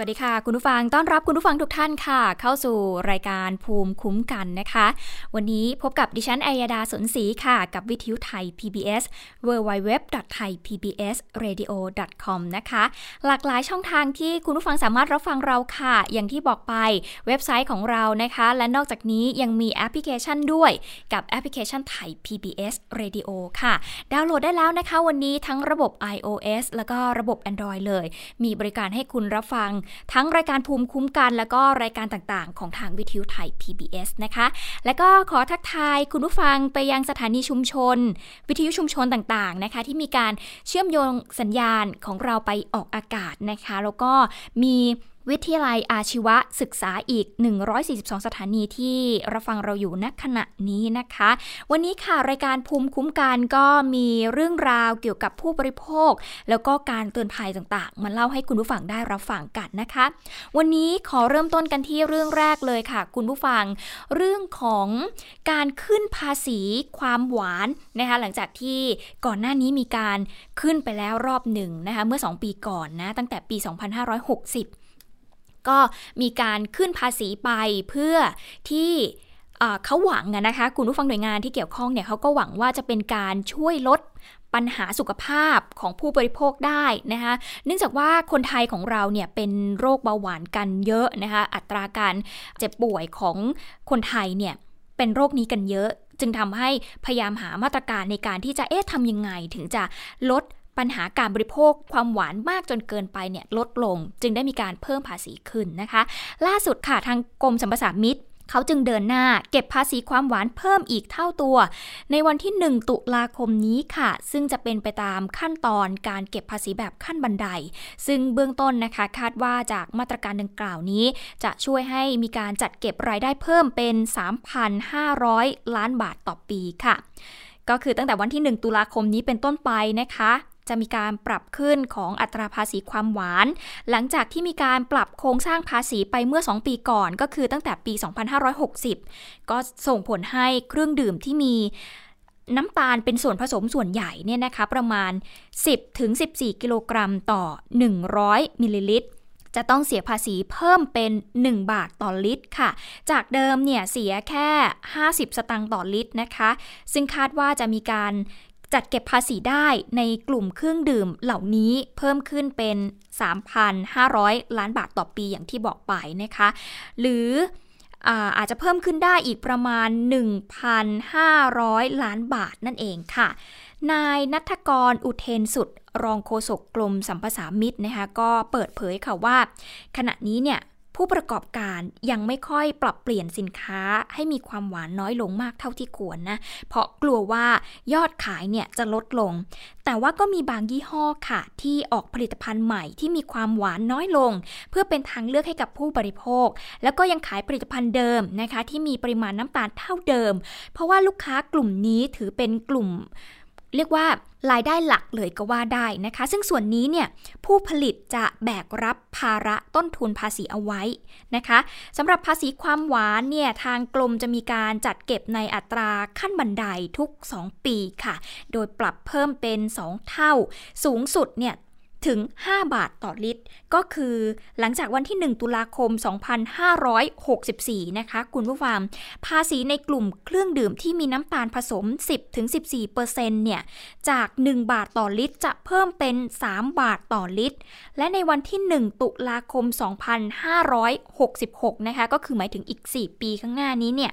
วัสดีค่ะ คุณผู้ฟังต้อนรับคุณผู้ฟังทุกท่านค่ะ เข้าสู่รายการภูมิคุ้มกันนะคะ วันนี้พบกับดิฉันอัยดาสนศรีค่ะ กับวิทยุไทย PBS www.thaipbsradio.com นะคะ หลากหลายช่องทางที่คุณผู้ฟังสามารถรับฟังเราค่ะ อย่างที่บอกไปเว็บไซต์ของเรานะคะ และนอกจากนี้ยังมีแอปพลิเคชันด้วยกับแอปพลิเคชันไทย PBS Radio ค่ะ ดาวน์โหลดได้แล้วนะคะ วันนี้ทั้งระบบ iOS แล้วก็ระบบ Android เลย มีบริการให้คุณรับฟังทั้งรายการภูมิคุ้มกันแล้วก็รายการต่างๆ ของทางวิทยุไทย PBS นะคะ และก็ขอทักทายคุณผู้ฟังไปยังสถานีชุมชน วิทยุชุมชนต่างๆนะคะ ที่มีการเชื่อมโยงสัญญาณของเราไปออกอากาศนะคะ แล้วก็มี วิทยาลัยอาชีวะศึกษาอีก 142 สถานีที่รับฟังเราอยู่ณขณะนี้นะคะ วันนี้ค่ะรายการภูมิคุ้มกันก็มีเรื่องราวเกี่ยวกับผู้บริโภค แล้วก็การเตือนภัยต่างๆ มาเล่าให้คุณผู้ฟังได้รับฟังกันนะคะ วันนี้ขอเริ่มต้นกันที่เรื่องแรกเลยค่ะ คุณผู้ฟัง เรื่องของการขึ้นภาษีความหวานนะคะหลังจากที่ก่อนหน้านี้มีการขึ้นไปแล้วรอบหนึ่งนะคะเมื่อ 2 ปีก่อนนะตั้งแต่ปี 2560 ก็มีการขึ้นภาษีไปเพื่อที่เขาหวังนะคะคุณผู้ฟังหน่วยงานที่เกี่ยวข้องเนี่ยเขาก็หวังว่าจะเป็นการช่วยลดปัญหาสุขภาพของผู้บริโภคได้นะคะเนื่องจากว่าคนไทยของเราเนี่ยเป็นโรคเบาหวานกันเยอะนะคะอัตราการเจ็บป่วยของคนไทยเนี่ยเป็นโรคนี้กันเยอะ จึงทำให้พยายามหามาตรการในการที่จะเอ๊ะทำยังไงถึงจะลด ปัญหาการบริโภคความหวานมากจนเกินไปเนี่ยลดลง จึงได้มีการเพิ่มภาษีขึ้นนะคะ ล่าสุดค่ะทางกรมสรรพสามิตเขาจึงเดินหน้าเก็บภาษีความหวานเพิ่มอีกเท่าตัว ในวันที่ 1 ตุลาคมนี้ค่ะ ซึ่งจะเป็นไปตามขั้นตอนการเก็บภาษีแบบขั้นบันได ซึ่งเบื้องต้นนะคะคาดว่าจากมาตรการดังกล่าวนี้ จะช่วยให้มีการจัดเก็บรายได้เพิ่มเป็น 3,500 ล้านบาทต่อปีค่ะ ก็คือตั้งแต่วันที่ 1 ตุลาคมนี้เป็นต้นไปนะคะ จะมีการปรับขึ้นของอัตราภาษีความหวาน หลังจากที่มีการปรับโครงสร้างภาษีไปเมื่อ 2 ปีก่อน ก็คือตั้งแต่ปี 2560 ก็ส่งผลให้เครื่องดื่มที่มีน้ำตาลเป็นส่วนผสมส่วนใหญ่เนี่ยนะคะประมาณ 10-14 กิโลกรัมต่อ 100 มิลลิลิตรจะต้องเสียภาษีเพิ่มเป็น 1 บาทต่อลิตรค่ะ จากเดิมเนี่ยเสียแค่ 50 สตางค์ต่อลิตรนะคะ ซึ่งคาดว่าจะมีการ จัดเก็บภาษีได้ในกลุ่มเครื่องดื่มเหล่านี้เพิ่มขึ้นเป็น 3,500 ล้านบาทต่อปีอย่างที่บอกไปนะคะ หรืออาจจะเพิ่มขึ้นได้อีกประมาณ 1,500 ล้านบาทนั่นเองค่ะ นายนัทกรอุเทนสุดรองโฆษกกรมสัมปสามิตรนะคะก็เปิดเผยค่ะว่า ขณะนี้เนี่ย ผู้ประกอบการยังไม่ค่อยปรับเปลี่ยนสินค้าให้มีความหวานน้อยลงมากเท่าที่ควรนะ เพราะกลัวว่ายอดขายเนี่ยจะลดลง แต่ว่าก็มีบางยี่ห้อค่ะ ที่ออกผลิตภัณฑ์ใหม่ที่มีความหวานน้อยลง เพื่อเป็นทางเลือกให้กับผู้บริโภค แล้วก็ยังขายผลิตภัณฑ์เดิมนะคะ ที่มีปริมาณน้ำตาลเท่าเดิม เพราะว่าลูกค้ากลุ่มนี้ถือเป็นกลุ่ม เรียกว่ารายได้หลักเลยก็ว่าได้นะคะ ซึ่งส่วนนี้เนี่ยผู้ผลิตจะแบกรับภาระต้นทุนภาษีเอาไว้นะคะสำหรับภาษีความหวานเนี่ยทางกรมจะมีการจัดเก็บในอัตราขั้นบันไดทุก 2 ปีค่ะ โดยปรับเพิ่มเป็น 2 เท่า สูงสุดเนี่ย ถึง 5 บาทต่อลิตร ก็คือหลังจากวันที่ 1 ตุลาคม 2564 นะคะ คุณผู้ฟัง ภาษีในกลุ่มเครื่องดื่มที่มีน้ำตาลผสม 10-14%เนี่ย จาก 1 บาทต่อลิตร จะเพิ่มเป็น 3 บาทต่อลิตร และในวันที่ 1 ตุลาคม 2566 นะคะ ก็คือหมายถึงอีก 4 ปีข้างหน้านี้เนี่ย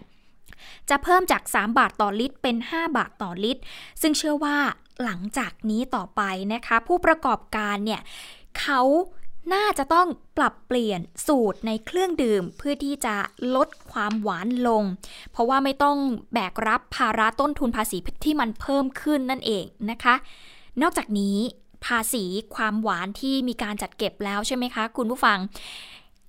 จะเพิ่มจาก 3 บาทต่อลิตรเป็น 5 บาทต่อลิตร ซึ่งเชื่อว่า หลังจากนี้ต่อไปนะคะ ผู้ประกอบการเนี่ยเขาน่าจะต้องปรับเปลี่ยนสูตรในเครื่องดื่มเพื่อที่จะลดความหวานลง เพราะว่าไม่ต้องแบกรับภาระต้นทุนภาษีที่มันเพิ่มขึ้นนั่นเองนะคะ นอกจากนี้ภาษีความหวานที่มีการจัดเก็บแล้วใช่ไหมคะ คุณผู้ฟัง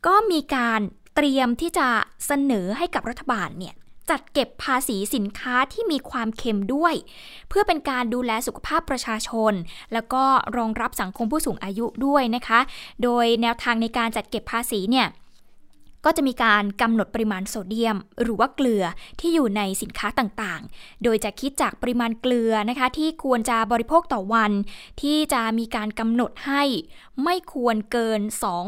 ก็มีการเตรียมที่จะเสนอให้กับรัฐบาลเนี่ย จัดเก็บภาษีสินค้าที่มีความเค็มด้วย เพื่อเป็นการดูแลสุขภาพประชาชน แล้วก็รองรับสังคมผู้สูงอายุด้วยนะคะ โดยแนวทางในการจัดเก็บภาษีเนี่ย ก็จะมีการกำหนดปริมาณโซเดียม หรือว่าเกลือที่อยู่ในสินค้าต่างๆ โดยจะคิดจากปริมาณเกลือนะคะที่ควรจะบริโภคต่อวัน ที่จะมีการกำหนดให้ไม่ควรเกิน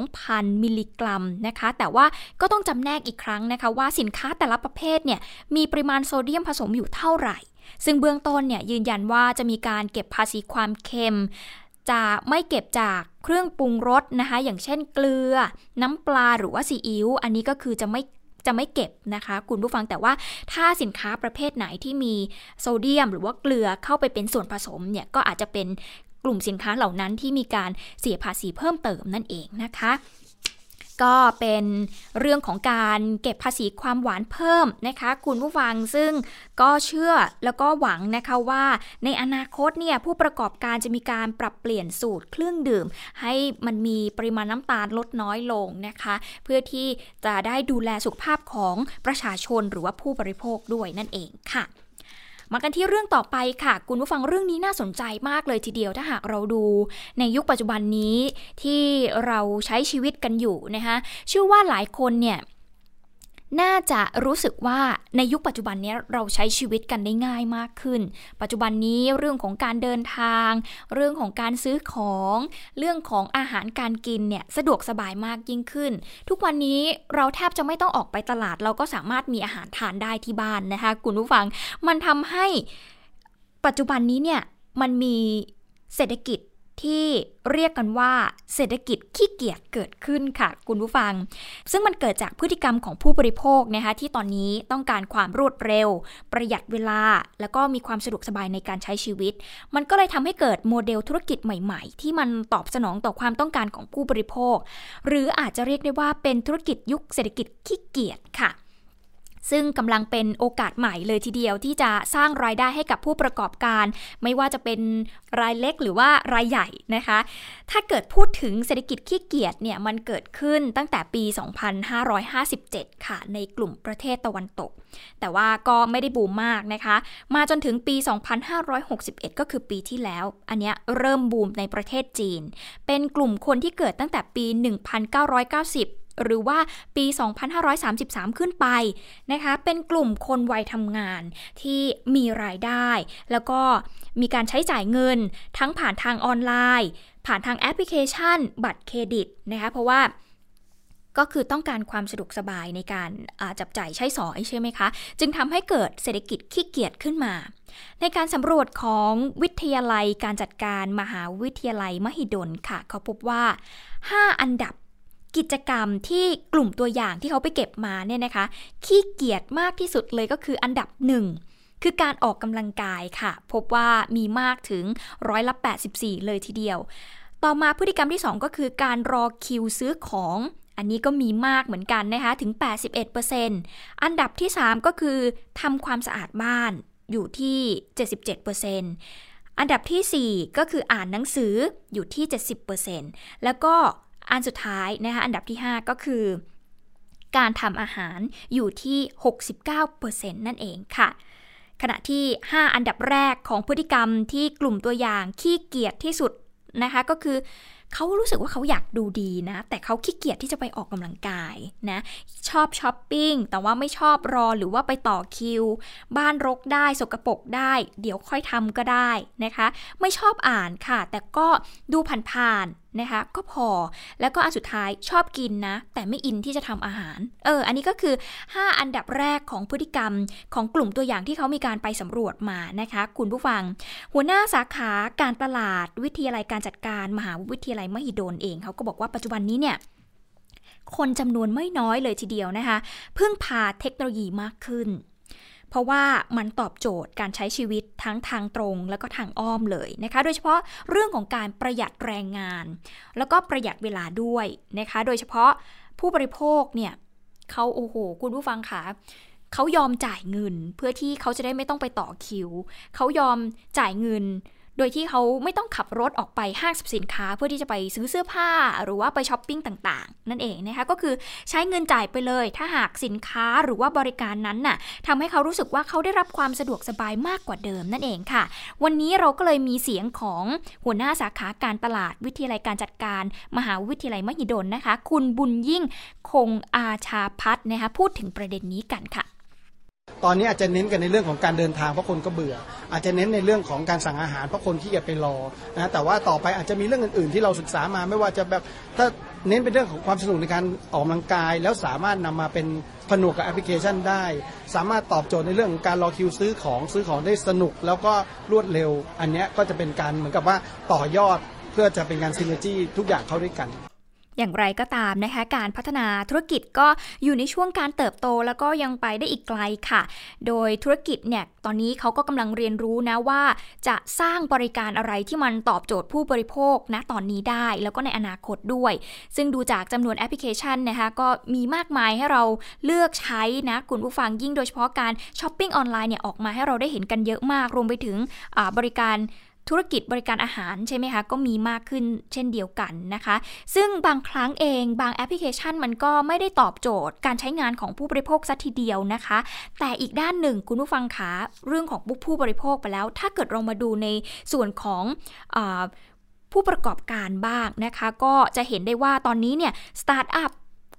2,000 มิลลิกรัมนะคะ แต่ว่าก็ต้องจำแนกอีกครั้งนะคะว่าสินค้าแต่ละประเภทเนี่ยมีปริมาณโซเดียมผสมอยู่เท่าไหร่ซึ่งเบื้องต้นเนี่ยยืนยันว่าจะมีการเก็บภาษีความเค็ม จะไม่เก็บจากเครื่องปรุงรสนะคะ อย่างเช่นเกลือ น้ำปลาหรือว่าซีอิ๊วอันนี้ก็คือจะไม่จะไม่เก็บนะคะ คุณผู้ฟังแต่ว่าถ้าสินค้าประเภทไหนที่มีโซเดียม หรือว่าเกลือเข้าไปเป็นส่วนผสมเนี่ยก็อาจจะเป็นกลุ่มสินค้าเหล่านั้นที่มีการเสียภาษีเพิ่มเติมนั่นเองนะคะ ก็เป็นเรื่องของการเก็บภาษีความหวานเพิ่มนะคะ คุณผู้ฟังซึ่งก็เชื่อแล้วก็หวังนะคะว่าในอนาคตเนี่ยผู้ประกอบการจะมีการปรับเปลี่ยนสูตรเครื่องดื่ม ให้มันมีปริมาณน้ำตาลลดน้อยลงนะคะ เพื่อที่จะได้ดูแลสุขภาพของประชาชนหรือว่าผู้บริโภคด้วยนั่นเองค่ะ มากันที่เรื่องต่อไปค่ะ คุณผู้ฟังเรื่องนี้น่าสนใจมากเลยทีเดียวถ้าหากเราดูในยุคปัจจุบันนี้ที่เราใช้ชีวิตกันอยู่นะคะเชื่อว่าหลายคนเนี่ย น่าจะรู้สึกว่าในยุคปัจจุบันนี้เราใช้ชีวิตกันได้ง่ายมากขึ้น ปัจจุบันนี้เรื่องของการเดินทาง เรื่องของการซื้อของ เรื่องของอาหารการกินเนี่ยสะดวกสบายมากยิ่งขึ้น ทุกวันนี้เราแทบจะไม่ต้องออกไปตลาด เราก็สามารถมีอาหารทานได้ที่บ้านนะคะคุณผู้ฟัง มันทำให้ปัจจุบันนี้เนี่ยมันมีเศรษฐกิจ ที่เรียกกันว่าเศรษฐกิจขี้เกียจเกิดขึ้นค่ะคุณผู้ฟัง ซึ่งมันเกิดจากพฤติกรรมของผู้บริโภคนะคะที่ตอนนี้ต้องการความรวดเร็ว ประหยัดเวลา แล้วก็มีความสะดวกสบายในการใช้ชีวิต มันก็เลยทำให้เกิดโมเดลธุรกิจใหม่ๆ ที่มันตอบสนองต่อความต้องการของผู้บริโภค หรืออาจจะเรียกได้ว่าเป็นธุรกิจยุคเศรษฐกิจขี้เกียจค่ะ ซึ่งกำลังเป็นโอกาสใหม่เลยทีเดียวที่จะสร้างรายได้ให้กับผู้ประกอบการ ไม่ว่าจะเป็นรายเล็กหรือว่ารายใหญ่นะคะ ถ้าเกิดพูดถึงเศรษฐกิจขี้เกียจเนี่ยมันเกิดขึ้นตั้งแต่ปี 2557 ค่ะ ในกลุ่มประเทศตะวันตก แต่ว่าก็ไม่ได้บูมมากนะคะ มาจนถึงปี 2561 ก็คือปีที่แล้ว อันนี้เริ่มบูมในประเทศจีน เป็นกลุ่มคนที่เกิดตั้งแต่ปี 1990 หรือว่าปี 2533 ขึ้นไปนะคะ เป็นกลุ่มคนวัยทำงานที่มีรายได้ แล้วก็มีการใช้จ่ายเงิน ทั้งผ่านทางออนไลน์ ผ่านทางแอปพลิเคชัน บัตรเครดิตนะคะเพราะว่าก็คือต้องการความสะดวกสบายในการจับจ่ายใช้สอยใช่ไหมคะ จึงทำให้เกิดเศรษฐกิจขี้เกียจขึ้นมา ในการสำรวจของวิทยาลัยการจัดการมหาวิทยาลัยมหิดลค่ะ เขาพบว่า 5 อันดับ กิจกรรมที่กลุ่มตัวอย่างที่เขาไปเก็บมาเนี่ยนะคะ ขี้เกียจมากที่สุดเลยก็คืออันดับหนึ่งคือการออกกำลังกายค่ะ พบว่ามีมากถึงร้อยละ 84 เลยทีเดียว ต่อมาพฤติกรรมที่ 2 ก็คือการรอคิวซื้อของ อันนี้ก็มีมากเหมือนกันนะคะถึง 81%อันดับที่ 3 ก็คือทำความสะอาดบ้านอยู่ที่ 77%อันดับที่ 4 ก็คืออ่านหนังสืออยู่ที่ 70%แล้วก็ อันสุดท้ายนะคะอันดับที่ 5 ก็คือ การทำอาหารอยู่ที่ 69%นั่นเองค่ะขณะที่ 5 อันดับแรกของพฤติกรรมที่กลุ่มตัวอย่างขี้เกียจที่สุดนะคะก็คือเขารู้สึกว่าเขาอยากดูดีนะ แต่เขาขี้เกียจที่จะไปออกกำลังกายนะชอบช้อปปิ้งแต่ว่าไม่ชอบรอหรือว่าไปต่อคิว บ้านรกได้สกรปรกได้ เดี๋ยวค่อยทำก็ได้นะคะ ไม่ชอบอ่านค่ะ แต่ก็ดูผ่านนะคะก็พอแล้วก็อันสุดท้ายชอบกินนะ แต่ไม่อินที่จะทำอาหาร เออ อันนี้ก็คือ 5 อันดับแรกของพฤติกรรมของกลุ่มตัวอย่างที่เขามีการไปสำรวจมานะคะ คุณผู้ฟัง หัวหน้าสาขาการตลาดวิทยาลัยการจัดการมหาวิทยาลัยมหิดลเองเขาก็บอกว่าปัจจุบันนี้เนี่ยคนจำนวนไม่น้อยเลยทีเดียวนะคะ พึ่งพาเทคโนโลยีมากขึ้น เพราะว่ามันตอบโจทย์การใช้ชีวิตทั้งทางตรง และก็ทางอ้อมเลยนะคะ โดยเฉพาะเรื่องของการประหยัดแรงงาน แล้วก็ประหยัดเวลาด้วยนะคะ โดยเฉพาะผู้บริโภคเนี่ยเขาโอ้โห คุณผู้ฟังคะเขายอมจ่ายเงิน เพื่อที่เขาจะได้ไม่ต้องไปต่อคิว เขายอมจ่ายเงิน โดยที่เขาไม่ต้องขับรถออกไปห้างสรรพสินค้า เพื่อที่จะไปซื้อเสื้อผ้าหรือว่าไปช้อปปิ้งต่างๆ นั่นเองนะคะก็คือใช้เงินจ่ายไปเลย ถ้าหากสินค้าหรือว่าบริการนั้นน่ะทำให้เขารู้สึกว่าเขาได้รับความสะดวกสบายมากกว่าเดิมนั่นเองค่ะ วันนี้เราก็เลยมีเสียงของหัวหน้าสาขาการตลาดวิทยาลัยการจัดการ มหาวิทยาลัยมหิดลนะคะ คุณบุญยิ่งคงอาชาพัฒนะคะพูดถึงประเด็นนี้กันค่ะ ตอนนี้อาจจะเน้นกันในเรื่องของการเดินทางเพราะคนก็เบื่อ อาจจะเน้นในเรื่องของการสั่งอาหารเพราะคนที่อยากไปรอนะแต่ว่าต่อไปอาจจะมีเรื่องอื่นๆ ที่เราศึกษามาไม่ว่าจะแบบถ้าเน้นเป็นเรื่องของความสนุกในการออกกำลังกาย แล้วสามารถนำมาเป็นผนวกกับแอปพลิเคชันได้ สามารถตอบโจทย์ในเรื่องของการรอคิวซื้อของซื้อของได้สนุก แล้วก็รวดเร็ว อันนี้ก็จะเป็นการเหมือนกับว่าต่อยอดเพื่อจะเป็นการซินเนจีทุกอย่างเข้าด้วยกัน อย่างไรก็ตามนะคะการพัฒนาธุรกิจก็อยู่ในช่วงการเติบโตแล้วก็ยังไปได้อีกไกลค่ะ โดยธุรกิจเนี่ยตอนนี้เขาก็กำลังเรียนรู้นะว่า จะสร้างบริการอะไรที่มันตอบโจทย์ผู้บริโภคนะตอนนี้ได้ แล้วก็ในอนาคตด้วย ซึ่งดูจากจำนวนแอปพลิเคชันนะคะก็มีมากมายให้เราเลือกใช้นะคุณผู้ฟังยิ่งโดยเฉพาะการช้อปปิ้งออนไลน์เนี่ยออกมาให้เราได้เห็นกันเยอะมากรวมไปถึงบริการ ธุรกิจบริการอาหารใช่ไหมคะก็มีมากขึ้นเช่นเดียวกันนะคะ ซึ่งบางครั้งเองบางแอปพลิเคชันมันก็ไม่ได้ตอบโจทย์ การใช้งานของผู้บริโภคซะทีเดียวนะคะ แต่อีกด้านหนึ่งคุณผู้ฟังคะเรื่องของผู้บริโภคไปแล้ว ถ้าเกิดเรามาดูในส่วนของผู้ประกอบการบ้างนะคะ ก็จะเห็นได้ว่าตอนนี้เนี่ยสตาร์ทอัพ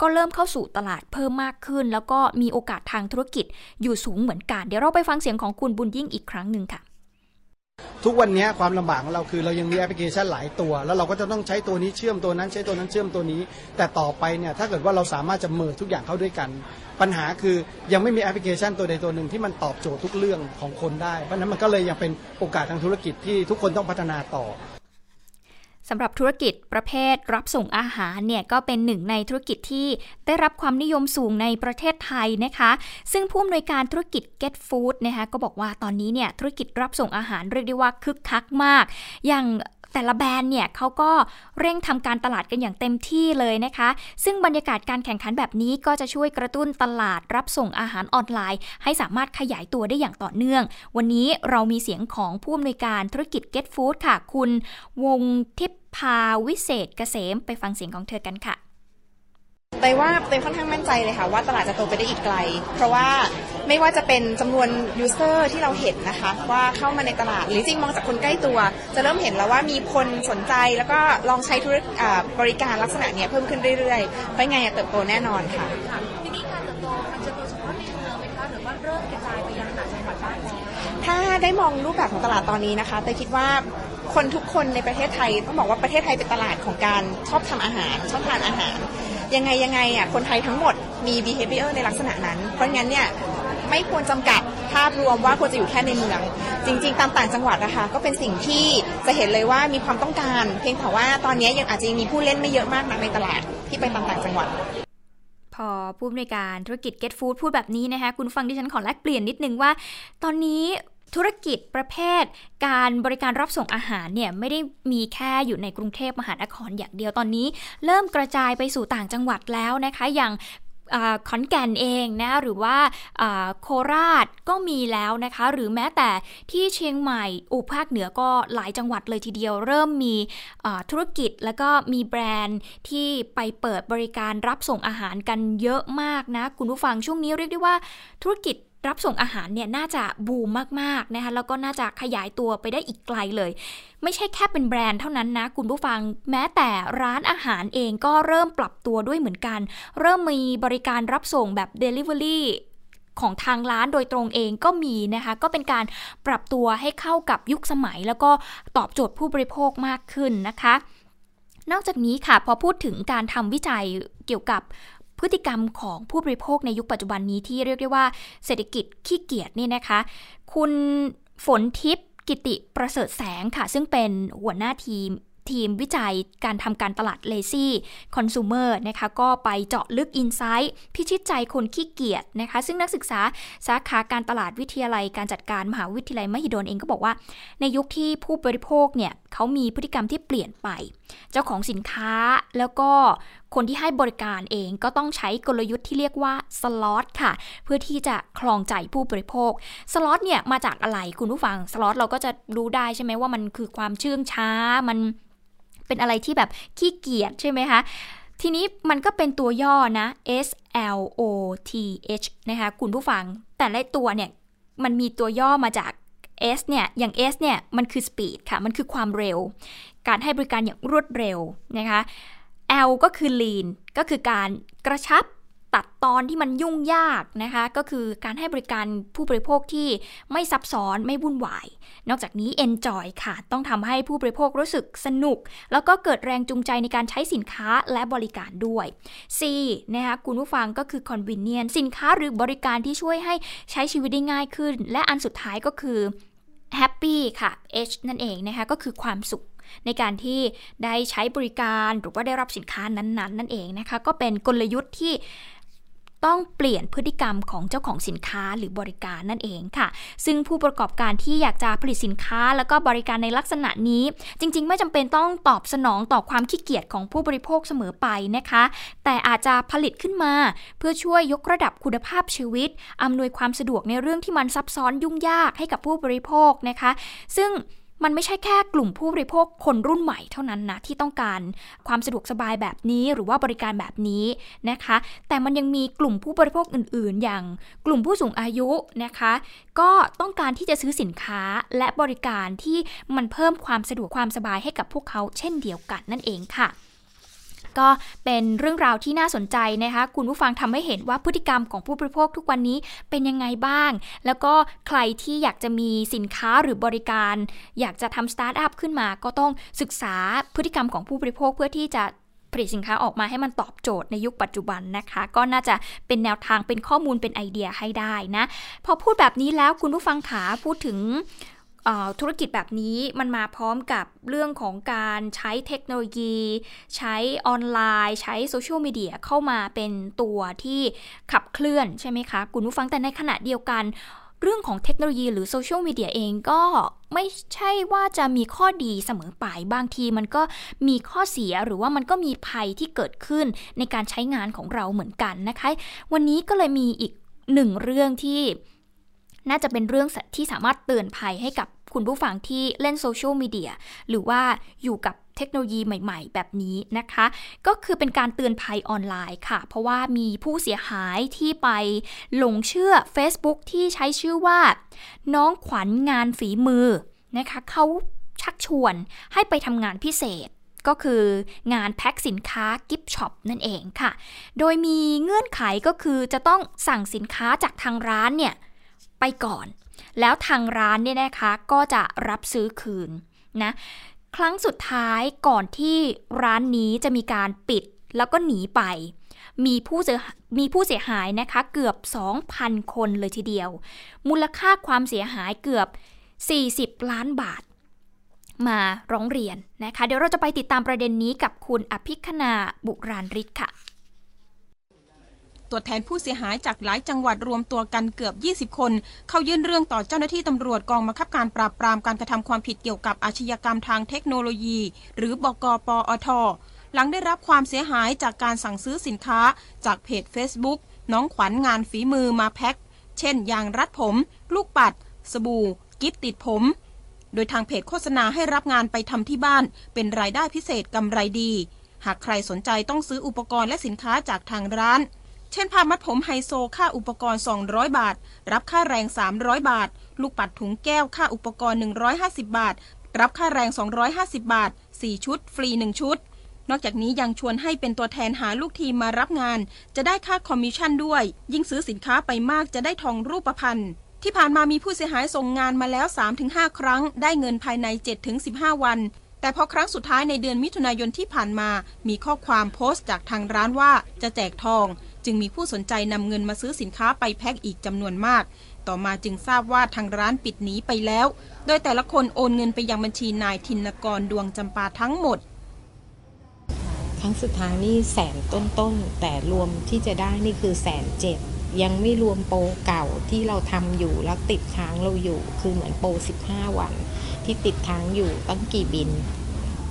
ก็เริ่มเข้าสู่ตลาดเพิ่มมากขึ้น แล้วก็มีโอกาสทางธุรกิจอยู่สูงเหมือนกัน เดี๋ยวเราไปฟังเสียงของคุณบุญยิ่งอีกครั้งหนึ่งค่ะ ทุกวันนี้ความลำบากของเราคือเรายังมีแอปพลิเคชันหลายตัว แล้วเราก็จะต้องใช้ตัวนี้เชื่อมตัวนั้นใช้ตัวนั้นเชื่อมตัวนี้ แต่ต่อไปเนี่ยถ้าเกิดว่าเราสามารถจะ merge ทุกอย่างเข้าด้วยกัน ปัญหาคือยังไม่มีแอปพลิเคชันตัวใดตัวหนึ่งที่มันตอบโจทย์ทุกเรื่องของคนได้เพราะนั้นมันก็เลยยังเป็นโอกาสทางธุรกิจที่ทุกคนต้องพัฒนาต่อ สำหรับธุรกิจประเภทรับส่งอาหารเนี่ยก็เป็นหนึ่งในธุรกิจที่ได้รับความนิยมสูงในประเทศไทยนะคะ ซึ่งผู้อำนวยการธุรกิจ Get Food นะคะก็บอกว่าตอนนี้เนี่ยธุรกิจรับส่งอาหารเรียกได้ว่าคึกคักมาก อย่าง แต่ละแบรนด์เนี่ยเขาก็เร่งทำการตลาดกันอย่างเต็มที่เลยนะคะ ซึ่งบรรยากาศการแข่งขันแบบนี้ก็จะช่วยกระตุ้นตลาดรับส่งอาหารออนไลน์ ให้สามารถขยายตัวได้อย่างต่อเนื่อง วันนี้เรามีเสียงของผู้อำนวยการธุรกิจ Get Food ค่ะ คุณวงทิพพาวิเศษเกษมไปฟังเสียงของเธอกันค่ะ เตยว่าเตยค่อนข้างมั่นใจเลยค่ะว่าตลาดจะโตไปได้อีกไกล เพราะว่าไม่ว่าจะเป็นจำนวนยูเซอร์ที่เราเห็นนะคะ ว่าเข้ามาในตลาดหรือจริงมองจากคนใกล้ตัว จะเริ่มเห็นแล้วว่ามีคนสนใจแล้วก็ลองใช้ธุรกิจบริการลักษณะนี้เพิ่มขึ้นเรื่อยๆเพราะไงเติบโตแน่นอนค่ะทีนี้การเติบโตมันจะโตเฉพาะในเมืองไหมคะหรือว่าเริ่มกระจายไปยังต่างจังหวัดบ้างแล้วถ้าได้มองรูปแบบของตลาดตอนนี้นะคะเตยคิดว่าคนทุกคนในประเทศไทยต้องบอกว่าประเทศไทยเป็นตลาดของการชอบทำอาหารชอบทานอาหาร ยังไงยังไงอะคนไทยทั้งหมดมี behavior ในลักษณะนั้น เพราะงั้นเนี่ยไม่ควรจำกัดภาพรวมว่าควรจะอยู่แค่ในเมือง จริง ๆ ตามต่างจังหวัดนะคะก็เป็นสิ่งที่จะเห็นเลยว่ามีความต้องการ เพียงแต่ว่าตอนนี้ยังอาจจะมีผู้เล่นไม่เยอะมากนักในตลาดที่ไปตามต่างจังหวัด พอผู้อำนวยการธุรกิจ Get Food พูดแบบนี้นะคะคุณฟังดิฉันขอแลกเปลี่ยนนิดนึงว่า ตอนนี้ ธุรกิจประเภท การบริการรับส่งอาหารเนี่ยไม่ได้มีแค่อยู่ในกรุงเทพมหานครอย่างเดียวตอนนี้ เริ่มกระจายไปสู่ต่างจังหวัดแล้วนะคะ อย่างขอนแก่นเองนะหรือว่าโคราชก็มีแล้วนะคะ หรือแม้แต่ที่เชียงใหม่อุภาคเหนือก็หลายจังหวัดเลยทีเดียว เริ่มมีธุรกิจแล้วก็มีแบรนด์ที่ไปเปิดบริการรับส่งอาหารกันเยอะมากนะ คุณผู้ฟังช่วงนี้เรียกได้ว่าธุรกิจ รับส่งอาหารเนี่ยน่าจะบูมมากๆนะคะแล้วก็น่าจะขยายตัวไปได้อีกไกลเลย ไม่ใช่แค่เป็นแบรนด์เท่านั้นนะ คุณผู้ฟังแม้แต่ร้านอาหารเองก็เริ่มปรับตัวด้วยเหมือนกัน เริ่มมีบริการรับส่งแบบ Delivery ของทางร้านโดยตรงเองก็มีนะคะ ก็เป็นการปรับตัวให้เข้ากับยุคสมัย แล้วก็ตอบโจทย์ผู้บริโภคมากขึ้นนะคะ นอกจากนี้ค่ะพอพูดถึงการทำวิจัยเกี่ยวกับ พฤติกรรมของผู้บริโภคในยุคปัจจุบันนี้ที่เรียกได้ว่าเศรษฐกิจขี้เกียจนี่นะคะ คุณฝนทิพย์กิติประเสริฐแสงค่ะ ซึ่งเป็นหัวหน้าทีมทีมวิจัยการทำการตลาดเลซี่คอน sumer นะคะก็ไปเจาะลึก insight พิชิตใจคนขี้เกียจนะคะ ซึ่งนักศึกษาสาขาการตลาดวิทยาลัยการจัดการมหาวิทยาลัยมหิดลเองก็บอกว่า ในยุคที่ผู้บริโภคเนี่ยเขามีพฤติกรรมที่เปลี่ยนไป เจ้าของสินค้าแล้วก็คนที่ให้บริการเองก็ต้องใช้กลยุทธ์ที่เรียกว่าสล็อตค่ะ เพื่อที่จะครองใจผู้บริโภคสล็อตเนี่ยมาจากอะไรคุณผู้ฟังสล็อตเราก็จะรู้ได้ใช่ไหมว่ามันคือความเชื่องช้ามันเป็นอะไรที่แบบขี้เกียจใช่ไหมคะทีนี้มันก็เป็นตัวย่อนะ S L O T H นะคะคุณผู้ฟังแต่ละตัวเนี่ยมันมีตัวย่อมาจาก S เนี่ยอย่าง S เนี่ยมันคือ speed ค่ะ มันคือความเร็ว การให้บริการอย่างรวดเร็วนะคะ L ก็คือ lean ก็คือการกระชับตัดตอนที่มันยุ่งยากนะคะ ก็คือการให้บริการผู้บริโภคที่ไม่ซับซ้อนไม่วุ่นวาย นอกจากนี้ enjoy ค่ะ ต้องทำให้ผู้บริโภครู้สึกสนุก แล้วก็เกิดแรงจูงใจในการใช้สินค้าและบริการด้วย C นะคะคุณผู้ฟังก็คือ convenient สินค้าหรือบริการที่ช่วยให้ใช้ชีวิตได้ง่ายขึ้น และอันสุดท้ายก็คือ happy ค่ะ H นั่นเองนะคะก็คือความสุข ในการที่ได้ใช้บริการหรือว่าได้รับสินค้านั้นๆ นั่นเองนะคะ ก็เป็นกลยุทธ์ที่ต้องเปลี่ยนพฤติกรรมของเจ้าของสินค้าหรือบริการนั่นเองค่ะ ซึ่งผู้ประกอบการที่อยากจะผลิตสินค้าแล้วก็บริการในลักษณะนี้ จริง ๆ ไม่จำเป็นต้องตอบสนองต่อความขี้เกียจของผู้บริโภคเสมอไปนะคะ แต่อาจจะผลิตขึ้นมา เพื่อช่วยยกระดับคุณภาพชีวิตอำนวยความสะดวกในเรื่องที่มันซับซ้อนยุ่งยากให้กับผู้บริโภคนะคะ ซึ่ง มันไม่ใช่แค่กลุ่มผู้บริโภคคนรุ่นใหม่เท่านั้นนะที่ต้องการความสะดวกสบายแบบนี้หรือว่าบริการแบบนี้นะคะ แต่มันยังมีกลุ่มผู้บริโภคอื่น ๆ อย่างกลุ่มผู้สูงอายุนะคะ ก็ต้องการที่จะซื้อสินค้าและบริการที่มันเพิ่มความสะดวกความสบายให้กับพวกเขาเช่นเดียวกันนั่นเองค่ะ ก็เป็นเรื่องราวที่น่าสนใจนะคะ คุณผู้ฟังทำให้เห็นว่าพฤติกรรมของผู้บริโภคทุกวันนี้เป็นยังไงบ้าง แล้วก็ใครที่อยากจะมีสินค้าหรือบริการ อยากจะทำสตาร์ทอัพขึ้นมา ก็ต้องศึกษาพฤติกรรมของผู้บริโภคเพื่อที่จะผลิตสินค้าออกมาให้มันตอบโจทย์ในยุคปัจจุบันนะคะ ก็น่าจะเป็นแนวทางเป็นข้อมูลเป็นไอเดียให้ได้นะ พอพูดแบบนี้แล้วคุณผู้ฟังขาพูดถึง ธุรกิจแบบนี้มันมาพร้อมกับเรื่องของการใช้เทคโนโลยี ใช้ออนไลน์ ใช้โซเชียลมีเดียเข้ามาเป็นตัวที่ขับเคลื่อนใช่ไหมคะ คุณผู้ฟังแต่ในขณะเดียวกันเรื่องของเทคโนโลยีหรือโซเชียลมีเดียเองก็ไม่ใช่ว่าจะมีข้อดีเสมอไปบางทีมันก็มีข้อเสียหรือว่ามันก็มีภัยที่เกิดขึ้นในการใช้งานของเราเหมือนกันนะคะ วันนี้ก็เลยมีอีกหนึ่งเรื่องที่น่าจะเป็นเรื่องที่สามารถเตือนภัยให้กับ คุณผู้ฟังที่เล่นโซเชียลมีเดียหรือว่าอยู่กับเทคโนโลยีใหม่ ๆ แบบนี้นะคะ ก็คือเป็นการเตือนภัยออนไลน์ค่ะ เพราะว่ามีผู้เสียหายที่ไปหลงเชื่อ Facebook ที่ใช้ชื่อว่า น้องขวัญงานฝีมือนะคะเขาชักชวนให้ไปทำงานพิเศษก็คืองานแพ็คสินค้ากิฟช็อปนั่นเองค่ะ โดยมีเงื่อนไขก็คือจะต้องสั่งสินค้าจากทางร้านเนี่ยไปก่อน แล้วทางร้านเนี่ยนะคะก็จะรับซื้อคืนนะครั้งสุดท้ายก่อนที่ร้านนี้จะมีการปิดแล้วก็หนีไป มีผู้เสียมีผู้เสียหายนะคะเกือบ 2,000 คนเลยทีเดียว มูลค่าความเสียหายเกือบ 40 ล้านบาท มาร้องเรียนนะคะ เดี๋ยวเราจะไปติดตามประเด็นนี้กับคุณอภิคณาบุราริศค่ะ ตัวแทนผู้เสียหายจากหลายจังหวัดรวมตัวกันเกือบ 20 คน เข้ายื่นเรื่องต่อเจ้าหน้าที่ตำรวจกองบังคับการปราบปรามการกระทำความผิดเกี่ยวกับอาชญากรรมทางเทคโนโลยี หรือบกปอท หลังได้รับความเสียหายจากการสั่งซื้อสินค้า จากเพจ Facebook น้องขวัญงานฝีมือมาแพ็ค เช่น ยางรัดผม ลูกปัด สบู่ กิฟติดผม โดยทางเพจโฆษณาให้รับงานไปทำที่บ้าน เป็นรายได้พิเศษกำไรดี หากใครสนใจต้องซื้ออุปกรณ์และสินค้าจากทางร้าน เช่นผ้ามัดผมไฮโซค่าอุปกรณ์ 200 บาท รับค่าแรง 300 บาท ลูกปัดถุงแก้วค่าอุปกรณ์ 150 บาท รับค่าแรง 250 บาท 4 ชุด ฟรี 1 ชุด นอกจากนี้ยังชวนให้เป็นตัวแทนหาลูกทีมมารับงาน จะได้ค่าคอมมิชชั่นด้วย ยิ่งซื้อสินค้าไปมากจะได้ทองรูปพรรณที่ผ่านมามีผู้เสียหายส่งงานมาแล้ว 3-5 ครั้ง ได้เงินภายใน 7-15 วัน แต่พอครั้งสุดท้ายในเดือนมิถุนายนที่ผ่านมา มีข้อความโพสต์จากทางร้านว่าจะแจกทอง จึงมีผู้สนใจนำเงินมาซื้อสินค้าไปแพ็คอีกจำนวนมาก ต่อมาจึงทราบว่าทางร้านปิดหนีไปแล้ว โดยแต่ละคนโอนเงินไปยังบัญชีนายทินกรดวงจำปาทั้งหมด ครั้งสุดท้ายนี่แสนต้นๆแต่รวมที่จะได้นี่คือแสนเจ็ดยังไม่รวมโปรเก่าที่เราทำอยู่แล้วติดค้างเราอยู่ คือเหมือนโปร 15 วัน ที่ติดค้างอยู่ตั้งกี่บิน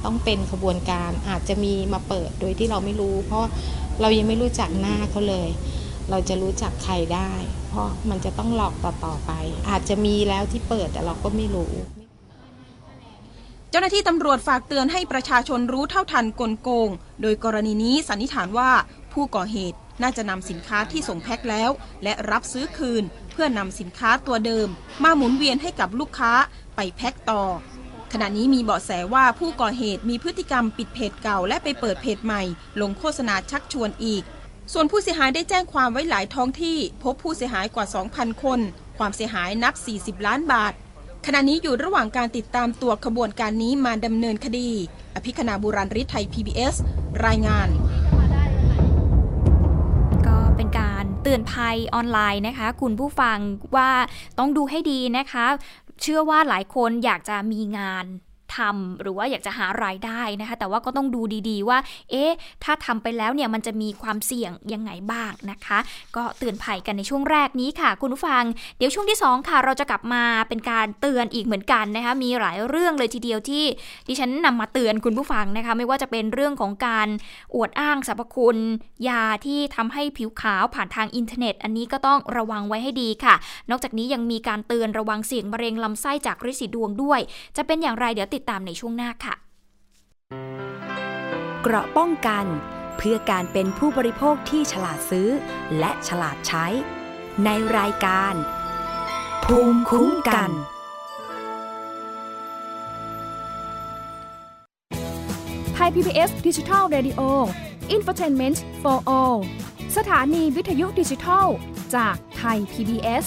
ต้องเป็นขบวนการอาจจะมีมาเปิดโดยที่เราไม่รู้ เพราะ เรายังไม่รู้จักหน้าเขาเลย เราจะรู้จักใครได้ เพราะมันจะต้องหลอกต่อๆไป อาจจะมีแล้วที่เปิดแต่เราก็ไม่รู้เจ้าหน้าที่ตำรวจฝากเตือนให้ประชาชนรู้เท่าทันกลโกง โดยกรณีนี้สันนิษฐานว่าผู้ก่อเหตุน่าจะนำสินค้าที่ส่งแพ็คแล้ว และรับซื้อคืน เพื่อนำสินค้าตัวเดิม มาหมุนเวียนให้กับลูกค้าไปแพ็คต่อ ขณะนี้มีเบาะแสว่าผู้ก่อเหตุมีพฤติกรรมปิดเพจเก่าและไปเปิดเพจใหม่ ลงโฆษณาชักชวนอีก ส่วนผู้เสียหายได้แจ้งความไว้หลายท้องที่ พบผู้เสียหายกว่า 2,000 คน ความเสียหายนับ 40 ล้านบาท ขณะนี้อยู่ระหว่างการติดตามตัวขบวนการนี้มาดำเนินคดี อภิคณาบุราริไทย PBS รายงานก็เป็นการเตือนภัยออนไลน์นะคะ คุณผู้ฟังว่าต้องดูให้ดีนะคะ เชื่อว่าหลายคนอยากจะมีงาน ทำหรือว่าอยากจะหารายได้นะคะ แต่ว่าก็ต้องดูดีๆว่า เอ๊ะ ถ้าทำไปแล้วเนี่ยมันจะมีความเสี่ยงยังไงบ้างนะคะ ก็เตือนภัยกันในช่วงแรกนี้ค่ะ คุณผู้ฟัง เดี๋ยวช่วงที่ 2 ค่ะ เราจะกลับมาเป็นการเตือนอีกเหมือนกันนะคะ มีหลายเรื่องเลยทีเดียวที่ดิฉันนำมาเตือนคุณผู้ฟังนะคะ ไม่ว่าจะเป็นเรื่องของการอวดอ้างสรรพคุณ ยาที่ทำให้ผิวขาวผ่านทางอินเทอร์เน็ต อันนี้ก็ต้องระวังไว้ให้ดีค่ะ นอกจากนี้ยังมีการเตือนระวังเสี่ยงมะเร็งลำไส้จากฤทธิ์สีดวงด้วย จะเป็นอย่างไรเดี๋ยวติดตามในช่วงหน้าค่ะ เกราะป้องกัน เพื่อการเป็นผู้บริโภคที่ฉลาดซื้อ และฉลาดใช้ ในรายการ ภูมิคุ้มกันไทย PBS ดิจิทัล Radio Infotainment for All สถานีวิทยุดิจิทัล จากไทย PBS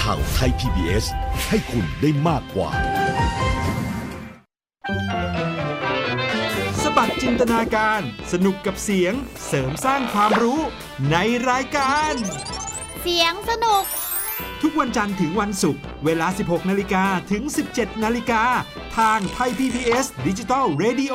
ข่าวไทย PBS ให้คุณได้มากกว่า สบัดจินตนาการ สนุกกับเสียง เสริมสร้างความรู้ในรายการ เสียงสนุก ทุกวันจันทร์ถึงวันศุกร์เวลา 16 นาฬิกาถึง 17 นาฬิกา ทางไทย PBS ดิจิ t a l Radio